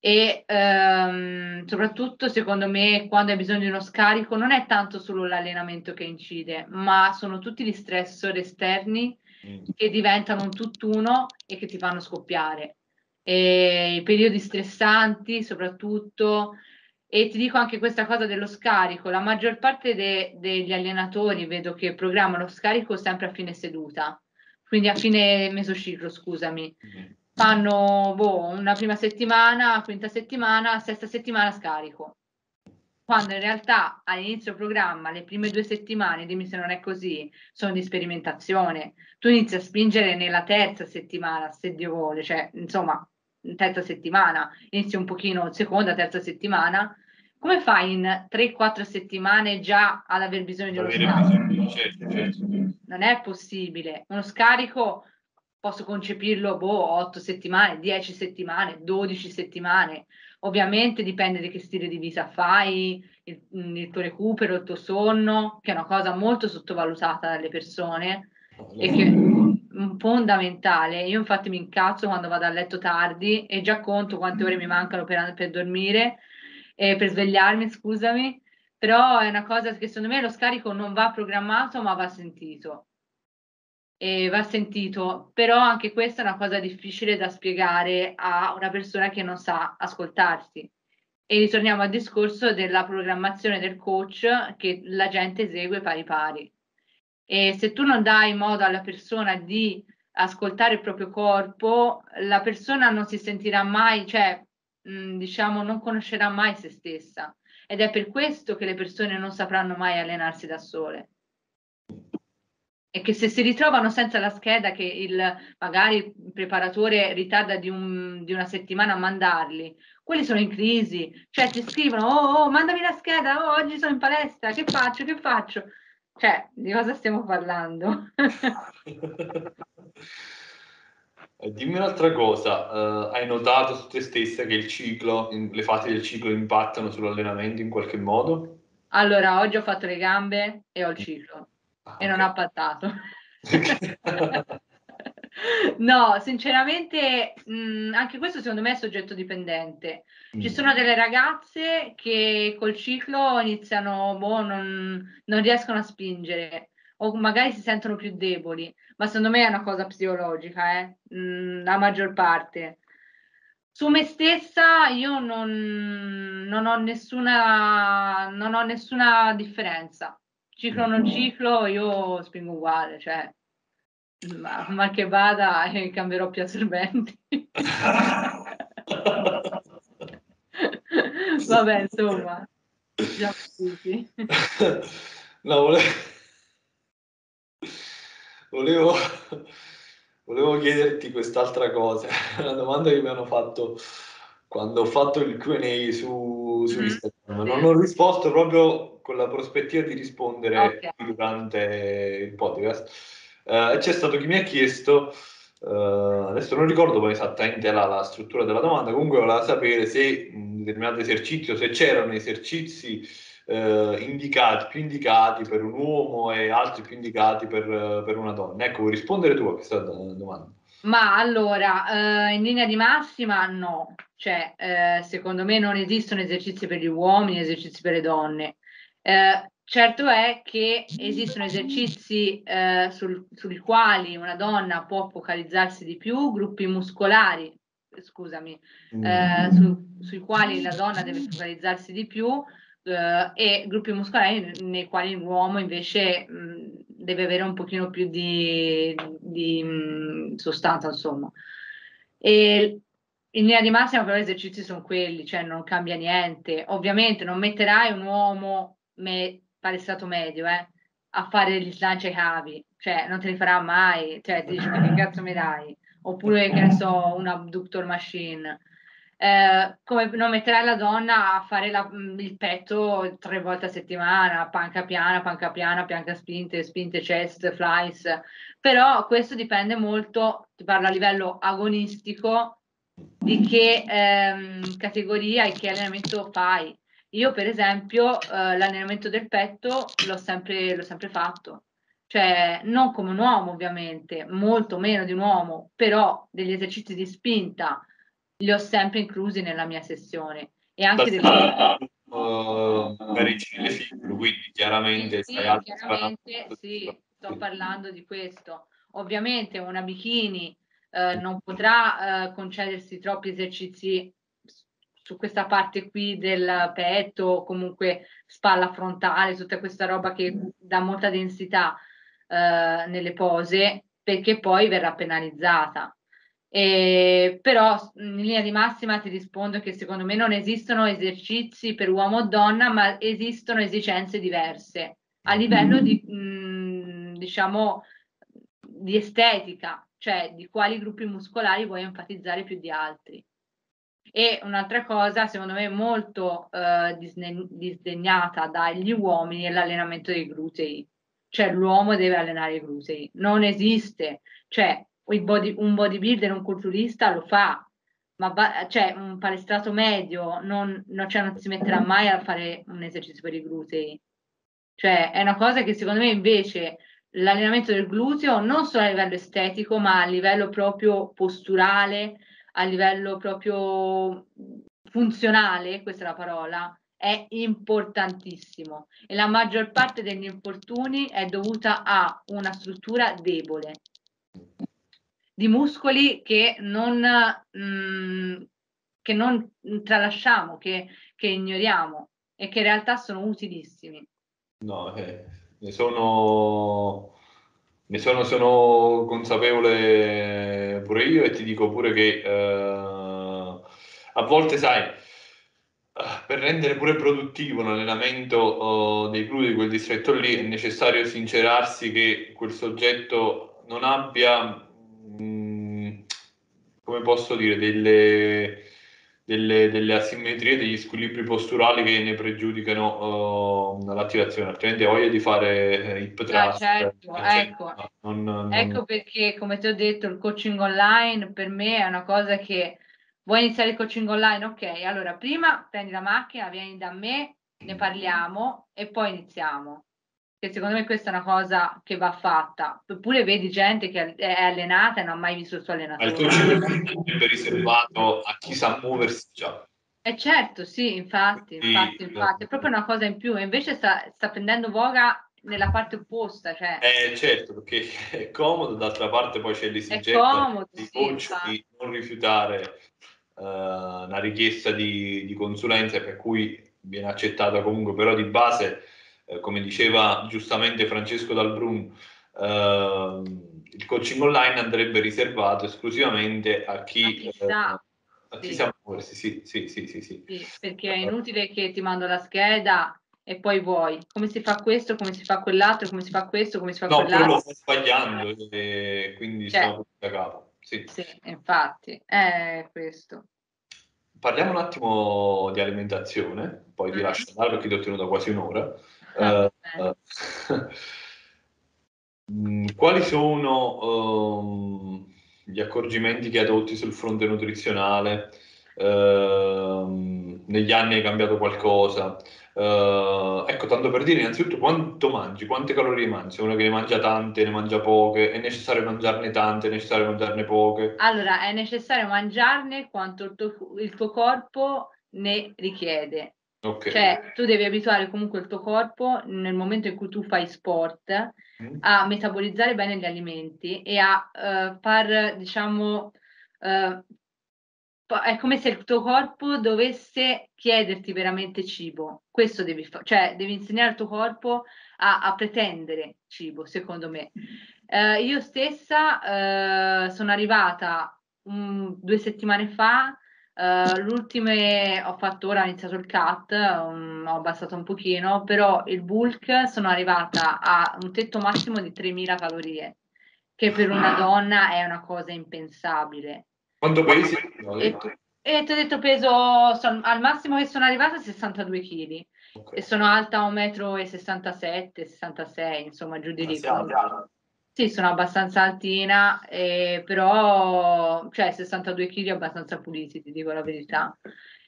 e ehm, soprattutto secondo me quando hai bisogno di uno scarico non è tanto solo l'allenamento che incide, ma sono tutti gli stressor esterni mm. che diventano un tutt'uno e che ti fanno scoppiare. E I periodi stressanti soprattutto, e ti dico anche questa cosa dello scarico, la maggior parte de- degli allenatori vedo che programmano lo scarico sempre a fine seduta, quindi a fine mesociclo, scusami. Mm fanno boh, una prima settimana, quinta settimana, sesta settimana scarico. Quando in realtà all'inizio programma, le prime due settimane, dimmi se non è così, sono di sperimentazione. Tu inizi a spingere nella terza settimana, se Dio vuole, cioè insomma, terza settimana, inizi un pochino, seconda, terza settimana. Come fai in 3-4 settimane già ad aver bisogno di uno scarico? Certo, certo. Non è possibile. Uno scarico posso concepirlo, boh, 8 settimane, 10 settimane, 12 settimane. Ovviamente dipende di che stile di vita fai, il, il tuo recupero, il tuo sonno, che è una cosa molto sottovalutata dalle persone e che è fondamentale. Io infatti mi incazzo quando vado a letto tardi e già conto quante ore mi mancano per, per dormire e per svegliarmi, scusami, però è una cosa che secondo me lo scarico non va programmato ma va sentito. E va sentito, però anche questa è una cosa difficile da spiegare a una persona che non sa ascoltarsi. E ritorniamo al discorso della programmazione del coach che la gente esegue pari pari. E se tu non dai modo alla persona di ascoltare il proprio corpo, la persona non si sentirà mai, cioè, diciamo, non conoscerà mai se stessa ed è per questo che le persone non sapranno mai allenarsi da sole. E che se si ritrovano senza la scheda, che il, magari il preparatore ritarda di, un, di una settimana a mandarli, quelli sono in crisi, cioè ti scrivono, oh, oh, mandami la scheda, oh, oggi sono in palestra, che faccio, che faccio? Cioè, di cosa stiamo parlando? Dimmi un'altra cosa, uh, hai notato su te stessa che il ciclo, le fasi del ciclo impattano sull'allenamento in qualche modo? Allora, oggi ho fatto le gambe e ho il ciclo ah, e non ha pattato. no, sinceramente, mh, mm, anche questo secondo me è soggetto dipendente. Ci mm. sono delle ragazze che col ciclo iniziano, boh, non, non riescono a spingere o magari si sentono più deboli, ma secondo me è una cosa psicologica, eh? mm, la maggior parte. Su me stessa io non, non, ho nessuna, non ho nessuna differenza. Ciclo non ciclo, io spingo uguale, cioè, ma, ma che vada eh, cambierò più assorbenti. Vabbè, insomma, già tutti. no, volevo volevo, volevo chiederti quest'altra cosa, una domanda che mi hanno fatto quando ho fatto il QA su, su mm-hmm. Instagram. Non ho risposto proprio con la prospettiva di rispondere okay. durante il podcast. Uh, c'è stato chi mi ha chiesto, uh, adesso non ricordo poi esattamente la, la, struttura della domanda, comunque voleva sapere se un determinato esercizio, se c'erano esercizi eh, indicati, più indicati per un uomo e altri più indicati per, per una donna? Ecco, vuoi rispondere tu a questa domanda? Ma allora, eh, in linea di massima no, cioè eh, secondo me non esistono esercizi per gli uomini, esercizi per le donne. Eh, certo è che esistono esercizi eh, sul, sui quali una donna può focalizzarsi di più, gruppi muscolari, scusami, mm. eh, su, sui quali la donna deve focalizzarsi di più, eh, e gruppi muscolari nei quali l'uomo invece mh, deve avere un pochino più di, di mh, sostanza, insomma. E in linea di massima però gli esercizi sono quelli, cioè non cambia niente. Ovviamente non metterai un uomo me, palestrato medio eh, a fare gli slanci ai cavi, cioè non te li farà mai, cioè dici ma che cazzo mi dai? Oppure che ne so, un abductor machine eh, come non metterai la donna a fare la, mm, il petto tre volte a settimana, panca piana, panca piana, pianca spinte, spinte chest, flies, però questo dipende molto, ti parlo a livello agonistico, di che ehm, categoria e che allenamento fai. Io per esempio eh, l'allenamento del petto l'ho sempre, l'ho sempre fatto, cioè non come un uomo ovviamente, molto meno di un uomo, però degli esercizi di spinta, li ho sempre inclusi nella mia sessione. E anche del... uh, per i cinefilm, quindi chiaramente... Sì, sì chiaramente sì, sto parlando di questo. Ovviamente una bikini eh, non potrà eh, concedersi troppi esercizi su questa parte qui del petto, comunque spalla frontale, tutta questa roba che dà molta densità eh, nelle pose, perché poi verrà penalizzata. Eh, però in linea di massima ti rispondo che secondo me non esistono esercizi per uomo o donna, ma esistono esigenze diverse a livello di, mh, mm, diciamo, di estetica, cioè di quali gruppi muscolari vuoi enfatizzare più di altri. E un'altra cosa, secondo me, molto eh, disdegnata dagli uomini è l'allenamento dei glutei. Cioè l'uomo deve allenare i glutei. Non esiste. Cioè body, un bodybuilder, un culturista lo fa, ma va, cioè, un palestrato medio non, non, cioè, non si metterà mai a fare un esercizio per i glutei. Cioè, è una cosa che secondo me invece l'allenamento del gluteo non solo a livello estetico, ma a livello proprio posturale, a livello proprio funzionale, questa è la parola, è importantissimo e la maggior parte degli infortuni è dovuta a una struttura debole di muscoli che non, mh, mm, che non tralasciamo, che, che, ignoriamo e che in realtà sono utilissimi. No, eh, ne sono, ne sono, sono consapevole pure io e ti dico pure che eh, a volte, sai, per rendere pure produttivo l'allenamento uh, dei glutei di quel distretto lì è necessario sincerarsi che quel soggetto non abbia, mh, mm, come posso dire, delle, delle, delle, asimmetrie, degli squilibri posturali che ne pregiudicano uh, l'attivazione, altrimenti voglia di fare uh, hip thrust. Ah, certo, ecco. Non, non... ecco perché, come ti ho detto, il coaching online per me è una cosa che Vuoi iniziare il coaching online? Ok, allora prima prendi la macchina, vieni da me, ne parliamo e poi iniziamo. Che secondo me questa è una cosa che va fatta. Oppure vedi gente che è allenata e non ha mai visto il suo allenatore. Ma il coaching è riservato a chi sa muoversi già. Eh certo, sì, infatti, infatti, infatti, è proprio una cosa in più. E invece sta, sta prendendo voga nella parte opposta. Cioè... Eh, certo, perché è comodo, d'altra parte poi c'è l'esigenza di sì, di non rifiutare eh, una richiesta di, di, consulenza per cui viene accettata comunque, però di base, eh, come diceva giustamente Francesco Dalbrun, eh, il coaching online andrebbe riservato esclusivamente a chi, a chi sa, a chi sì. sa muoversi. Sì, sì, sì, sì, sì. sì, perché è inutile che ti mando la scheda e poi vuoi come si fa questo, come si fa quell'altro, come si fa questo, come si fa no, quell'altro. No, lo sto sbagliando e quindi cioè, stiamo da capo. Sì. sì, infatti, è questo. Parliamo un attimo di alimentazione, poi ti mm. lascio andare perché ti ho tenuto quasi un'ora. Uh, uh, quali sono uh, gli accorgimenti che adotti sul fronte nutrizionale? Ehm, negli anni hai cambiato qualcosa? Uh, ecco, tanto per dire, innanzitutto quanto mangi, quante calorie mangi? Se uno che ne mangia tante, ne mangia poche, è necessario mangiarne tante, è necessario mangiarne poche? Allora, è necessario mangiarne quanto il tuo, il tuo corpo ne richiede. Okay. Cioè, tu devi abituare comunque il tuo corpo nel momento in cui tu fai sport mm. a metabolizzare bene gli alimenti e a uh, far, diciamo, uh, è come se il tuo corpo dovesse chiederti veramente cibo. Questo devi fare, cioè devi insegnare al tuo corpo a, a pretendere cibo, secondo me. Eh, io stessa sono arrivata um, due settimane fa, eh, l'ultime ho fatto ora, ho iniziato il cut, um, ho abbassato un pochino, però il bulk sono arrivata a un tetto massimo di 3000 calorie, che per una donna è una cosa impensabile quanto pesi? E, e ti ho detto peso, son, al massimo che sono arrivata a 62 kg okay. e sono alta 1,67 m, 66, insomma giù di lì. Sì, sono abbastanza altina, eh, però cioè 62 kg abbastanza puliti, ti dico la verità.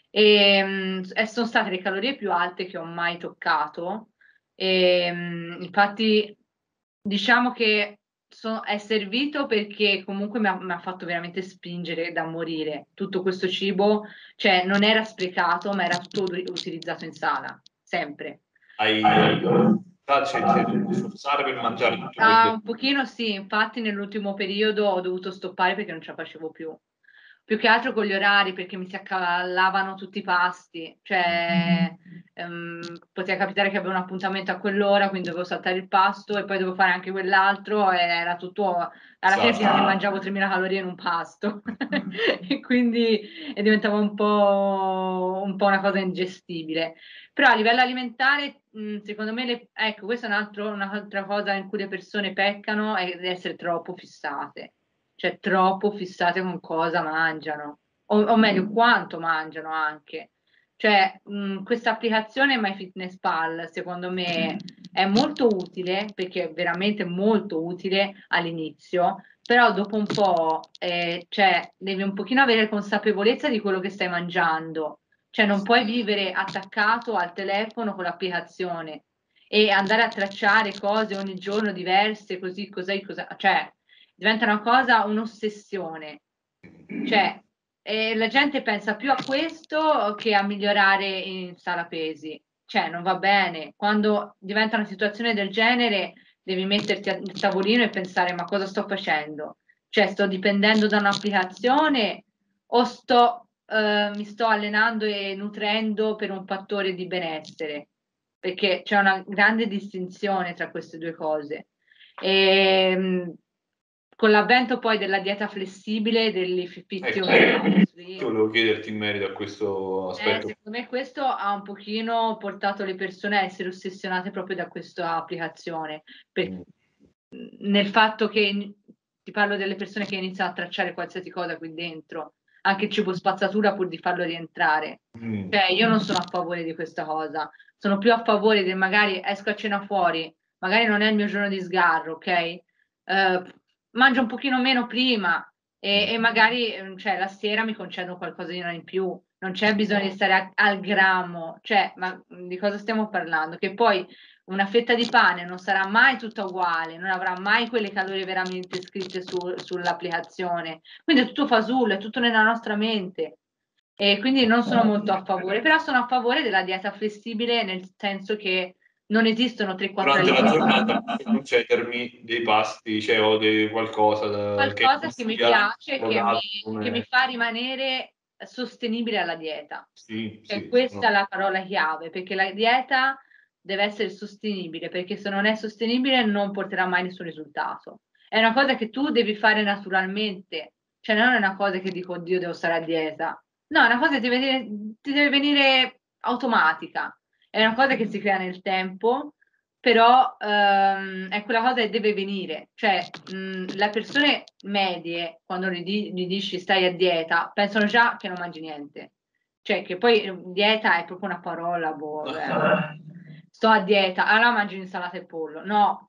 E, mm, e sono state le calorie più alte che ho mai toccato. E, mm, infatti, diciamo che so, è servito perché comunque mi ha, mi ha, fatto veramente spingere da morire. Tutto questo cibo, cioè non era sprecato, ma era tutto utilizzato in sala, sempre. Hai sforzare per mangiare tutto ah, un pochino sì, infatti nell'ultimo periodo ho dovuto stoppare perché non ce la facevo più più che altro con gli orari perché mi si accavallavano tutti i pasti, cioè um, poteva capitare che avevo un appuntamento a quell'ora, quindi dovevo saltare il pasto e poi dovevo fare anche quell'altro e era tutto, alla fine sì. mangiavo 3.000 calorie in un pasto. E quindi e diventava un po', un po' una cosa ingestibile. Però a livello alimentare, mh, secondo me, le, ecco, questa è un altro, un'altra cosa in cui le persone peccano, è essere troppo fissate cioè troppo fissate con cosa mangiano, o, o meglio quanto mangiano anche. Cioè, questa applicazione MyFitnessPal, secondo me, è molto utile perché è veramente molto utile all'inizio, però dopo un po' eh, cioè, devi un pochino avere consapevolezza di quello che stai mangiando, cioè non puoi vivere attaccato al telefono con l'applicazione e andare a tracciare cose ogni giorno diverse, così, così, così, cioè diventa una cosa, un'ossessione. Cioè, e la gente pensa più a questo che a migliorare in sala pesi. Cioè, non va bene. Quando diventa una situazione del genere, devi metterti al tavolino e pensare: ma cosa sto facendo? Cioè, sto dipendendo da un'applicazione o sto, eh, mi sto allenando e nutrendo per un fattore di benessere? Perché c'è una grande distinzione tra queste due cose. E, ehm, con l'avvento poi della dieta flessibile, degli ecco, io volevo chiederti in merito a questo eh, aspetto. Eh, secondo me questo ha un pochino portato le persone a essere ossessionate proprio da questa applicazione, per, mm. nel fatto che ti parlo delle persone che iniziano a tracciare qualsiasi cosa qui dentro, anche il cibo spazzatura pur di farlo rientrare. Mm. Cioè, io non sono a favore di questa cosa, sono più a favore del magari esco a cena fuori, magari non è il mio giorno di sgarro, ok? Uh, mangio un pochino meno prima e, e, magari mm, cioè, la sera mi concedo qualcosina in più. Non c'è bisogno di stare a, al grammo, cioè, ma mm, di cosa stiamo parlando? Che poi una fetta di pane non sarà mai tutta uguale, non avrà mai quelle calorie veramente scritte su, sull'applicazione. Quindi è tutto fasullo, è tutto nella nostra mente. E quindi non sono molto a favore, però sono a favore della dieta flessibile nel senso che non esistono 3-4 Durante la giornata concedermi dei pasti, cioè o di qualcosa da, qualcosa che, che mi piace, che mi, che mi, fa rimanere sostenibile alla dieta. Sì, cioè, sì, questa no. è la parola chiave, perché la dieta deve essere sostenibile, perché se non è sostenibile non porterà mai nessun risultato. È una cosa che tu devi fare naturalmente, cioè non è una cosa che dico, oddio, devo stare a dieta. No, è una cosa che ti deve, ti deve venire automatica è una cosa che si crea nel tempo, però ehm, è quella cosa che deve venire. Cioè, mh, le persone medie, quando gli, di- gli, dici stai a dieta, pensano già che non mangi niente. Cioè, che poi dieta è proprio una parola, boh, eh. sto a dieta, allora mangio insalata e pollo. No,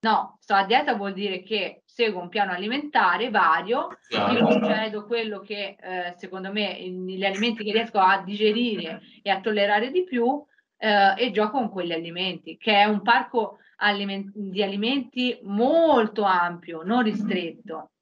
no, sto a dieta vuol dire che seguo un piano alimentare vario, mi concedo quello che eh, secondo me gli alimenti che riesco a digerire e a tollerare di più eh, e gioco con quegli alimenti, che è un parco aliment- di alimenti molto ampio, non ristretto,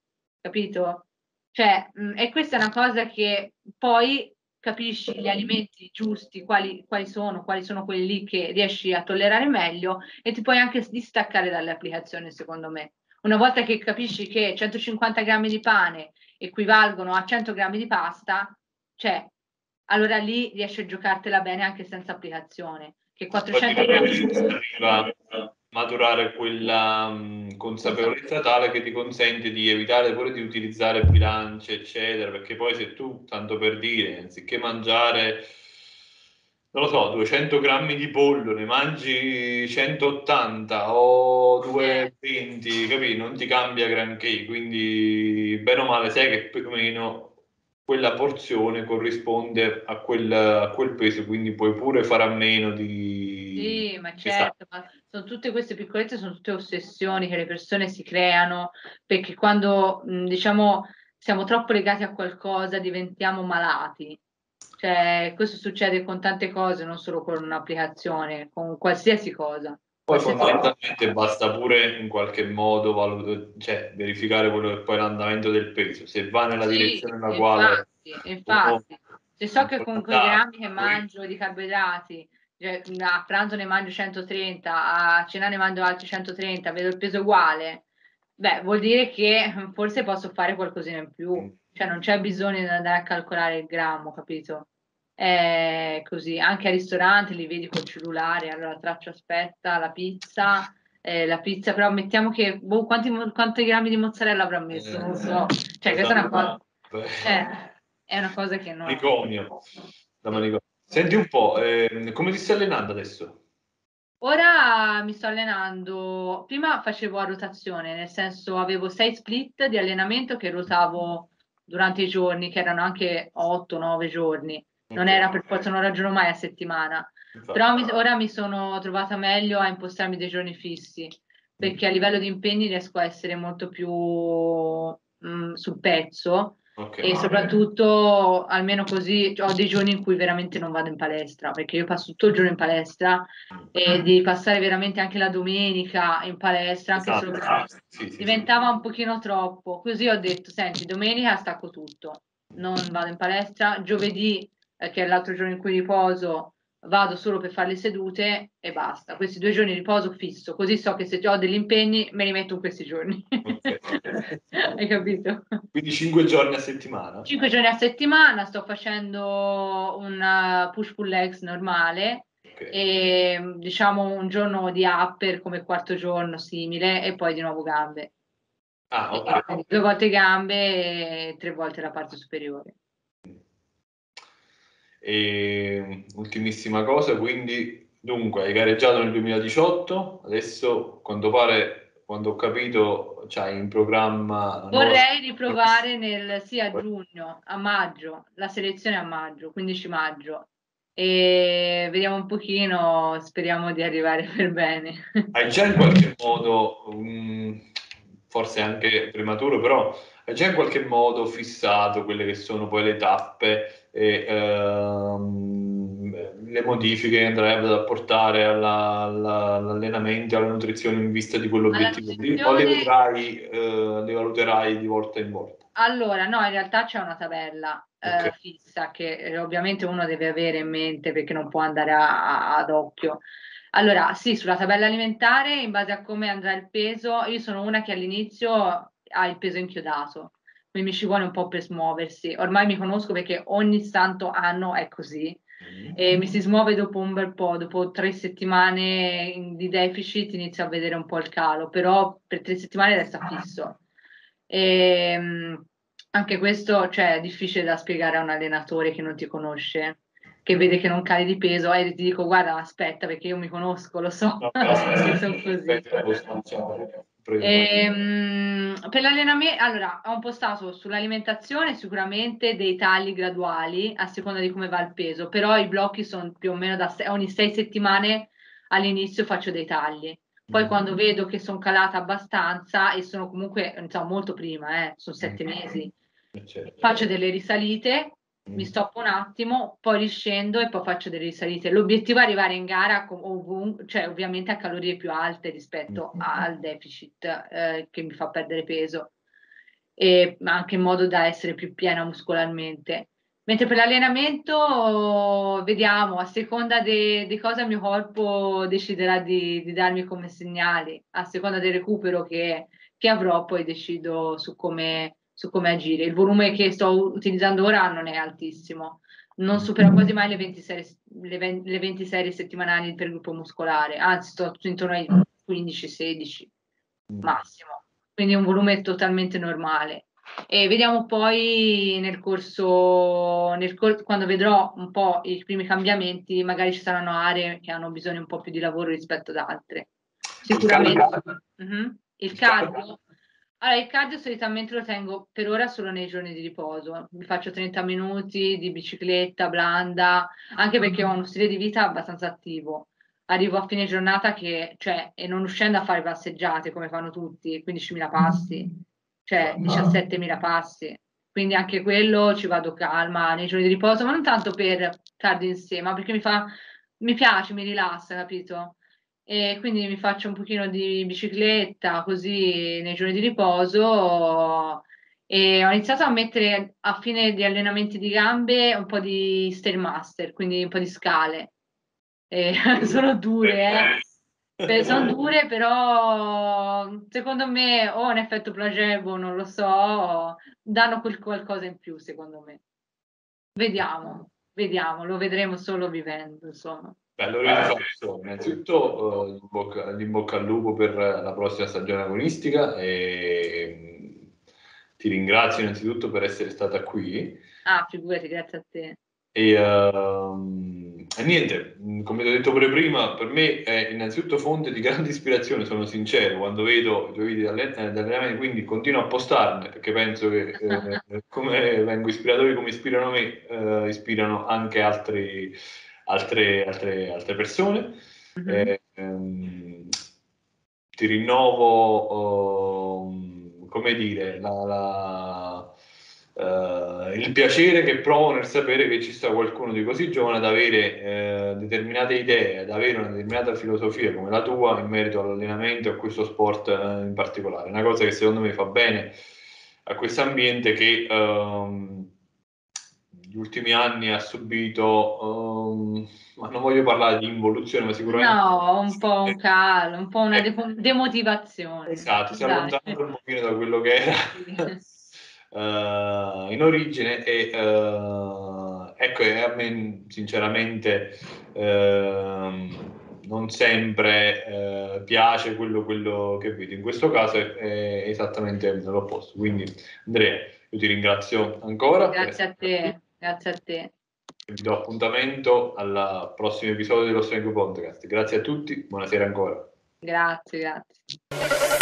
capito? Cioè, mh, mm, e questa è una cosa che poi capisci gli alimenti giusti, quali, quali, sono, quali sono quelli che riesci a tollerare meglio e ti puoi anche distaccare dalle applicazioni, secondo me. Una volta che capisci che 150 grammi di pane equivalgono a 100 grammi di pasta, cioè allora lì riesci a giocartela bene anche senza applicazione. Che 400 arriva a maturare quella um, consapevolezza tale che ti consente di evitare pure di utilizzare bilance, eccetera, perché poi se tu, tanto per dire, anziché mangiare non lo so, 200 grammi di pollo, ne mangi 180 o 220, capi? Non ti cambia granché, quindi bene o male sai che più o meno quella porzione corrisponde a quel, a quel, peso, quindi puoi pure fare a meno di... Sì, ma certo, ma sono tutte queste piccolezze, sono tutte ossessioni che le persone si creano, perché quando, diciamo, siamo troppo legati a qualcosa diventiamo malati. Cioè, questo succede con tante cose, non solo con un'applicazione, con qualsiasi cosa. Poi fondamentalmente basta pure in qualche modo valut- cioè, verificare quello che poi è l'andamento del peso, se va nella sì, direzione nella quale... Infatti, se so che con quei grammi che mangio di carboidrati, cioè, a pranzo ne mangio 130, a cena ne mangio altri 130, vedo il peso uguale, beh, vuol dire che forse posso fare qualcosina in più, mm. cioè non c'è bisogno di andare a calcolare il grammo, capito? Eh, così anche al ristorante li vedi col cellulare, allora traccio aspetta la pizza, eh, la pizza però mettiamo che boh, quanti, quanti grammi di mozzarella avrà messo, non so, cioè questa è una cosa, cioè, è una cosa che non... Manicomio, da manicomio. Senti un po', eh, come ti stai allenando adesso? Ora mi sto allenando, prima facevo a rotazione, nel senso avevo sei split di allenamento che ruotavo durante i giorni, che erano anche 8-9 giorni non era per forza, non ragiono mai a settimana. Infatti. Però mi- ora mi sono trovata meglio a impostarmi dei giorni fissi, perché a livello di impegni riesco a essere molto più mm, sul pezzo Ok. e soprattutto almeno così ho dei giorni in cui veramente non vado in palestra, perché io passo tutto il giorno in palestra e di passare veramente anche la domenica in palestra, anche solo per- Esatto. Sì, sì, sì. diventava un pochino troppo. Così ho detto, senti, domenica stacco tutto, non vado in palestra, giovedì, eh, che è l'altro giorno in cui riposo, vado solo per fare le sedute e basta. Questi due giorni di riposo fisso, così so che se ho degli impegni me li metto in questi giorni. Ok. Hai capito? Quindi 5 giorni a settimana? Cinque giorni a settimana sto facendo un uh, push pull legs normale Ok. e diciamo un giorno di upper come quarto giorno simile e poi di nuovo gambe. Ah, E due volte gambe e tre volte la parte superiore. E ultimissima cosa, quindi dunque hai gareggiato nel 2018, adesso a quanto pare, quando ho capito, c'hai in programma... Vorrei riprovare nel, sì, a giugno, a maggio, la selezione a maggio, 15 maggio. E vediamo un pochino, speriamo di arrivare per bene. Hai già in qualche modo, mm, forse anche prematuro, però hai già in qualche modo fissato quelle che sono poi le tappe e ehm, le modifiche che andrai ad apportare alla- alla- all'allenamento e alla nutrizione in vista di quell'obiettivo lì? O le vedrai, eh, le valuterai di volta in volta? Allora, no, in realtà c'è una tabella eh, Ok. fissa che eh, ovviamente uno deve avere in mente perché non può andare a- a- ad occhio. Allora, sì, sulla tabella alimentare, in base a come andrà il peso, io sono una che all'inizio ha il peso inchiodato, mi ci vuole un po' per smuoversi. Ormai mi conosco perché ogni santo anno è così e mi si smuove dopo un bel po', dopo tre settimane di deficit inizio a vedere un po' il calo, però per tre settimane resta fisso. E, mh, anche questo cioè, è difficile da spiegare a un allenatore che non ti conosce, che vede che non cali di peso e ti dico guarda aspetta perché io mi conosco, lo so, No, che sono così. Ehm, per l'allenamento, allora, ho impostato sull'alimentazione sicuramente dei tagli graduali a seconda di come va il peso, però i blocchi sono più o meno da se- ogni sei settimane all'inizio faccio dei tagli. Poi quando vedo che sono calata abbastanza e sono comunque, insomma, molto prima, eh, sono sette mesi, Certo. faccio delle risalite, mi stoppo un attimo, poi riscendo e poi faccio delle risalite. L'obiettivo è arrivare in gara con ovun- cioè ovviamente a calorie più alte rispetto al deficit eh, che mi fa perdere peso, e anche in modo da essere più piena muscolarmente. Mentre per l'allenamento vediamo, a seconda di di cosa il mio corpo deciderà di, di darmi come segnali, a seconda del recupero che, che avrò, poi decido su come, su come agire. Il volume che sto utilizzando ora non è altissimo, non supera quasi mai le 20 serie, le 20 le 20 serie settimanali per gruppo muscolare, anzi sto intorno ai 15-16 massimo, quindi è un volume totalmente normale. E vediamo poi nel corso, nel cor- quando vedrò un po' i primi cambiamenti, magari ci saranno aree che hanno bisogno un po' più di lavoro rispetto ad altre. Sicuramente. Mhm. Il Il cardio? Allora, il cardio solitamente lo tengo per ora solo nei giorni di riposo. Mi faccio 30 minuti di bicicletta blanda, anche perché ho uno stile di vita abbastanza attivo. Arrivo a fine giornata che, cioè, e non uscendo a fare passeggiate come fanno tutti, 15.000 passi, cioè 17.000 passi. Quindi anche quello ci vado calma nei giorni di riposo, ma non tanto per cardio in sé, ma perché mi fa, mi piace, mi rilassa, capito? E quindi mi faccio un pochino di bicicletta così nei giorni di riposo e ho iniziato a mettere a fine di allenamenti di gambe un po' di Stairmaster, quindi un po' di scale. E sono dure, eh. Sono dure, però secondo me o un effetto placebo, non lo so, danno quel qualcosa in più, secondo me. Vediamo, vediamo, lo vedremo solo vivendo, insomma. Beh, allora ti faccio innanzitutto eh, in bocca, al lupo per la prossima stagione agonistica e mm, ti ringrazio innanzitutto per essere stata qui Ah, figurati, grazie a te. e, ehm, niente, come ti ho detto pure prima, per me è innanzitutto fonte di grande ispirazione, sono sincero, quando vedo i tuoi video di allenamento, quindi continuo a postarne perché penso che eh, come vengo ispirato come ispirano me, eh, ispirano anche altri, altre, altre, altre persone. Mm-hmm. Eh, ehm, ti rinnovo, oh, come dire, la, la Uh, il piacere che provo nel sapere che ci sta qualcuno di così giovane ad avere uh, determinate idee, ad avere una determinata filosofia come la tua in merito all'allenamento e a questo sport uh, in particolare. Una cosa che secondo me fa bene a questo ambiente che um, negli ultimi anni ha subito, um, ma non voglio parlare di involuzione, ma sicuramente... No, un po' un calo, un po' una eh, demotivazione. Esatto, si è allontanato un pochino da quello che era. uh, in origine e uh, ecco a me sinceramente uh, non sempre piace quello, quello, che vedo. In questo caso è, è esattamente l'opposto. Quindi Andrea io ti ringrazio ancora. Grazie a te grazie a te. Vi do appuntamento al prossimo episodio dello Strength Podcast. Grazie a tutti buonasera ancora. Grazie grazie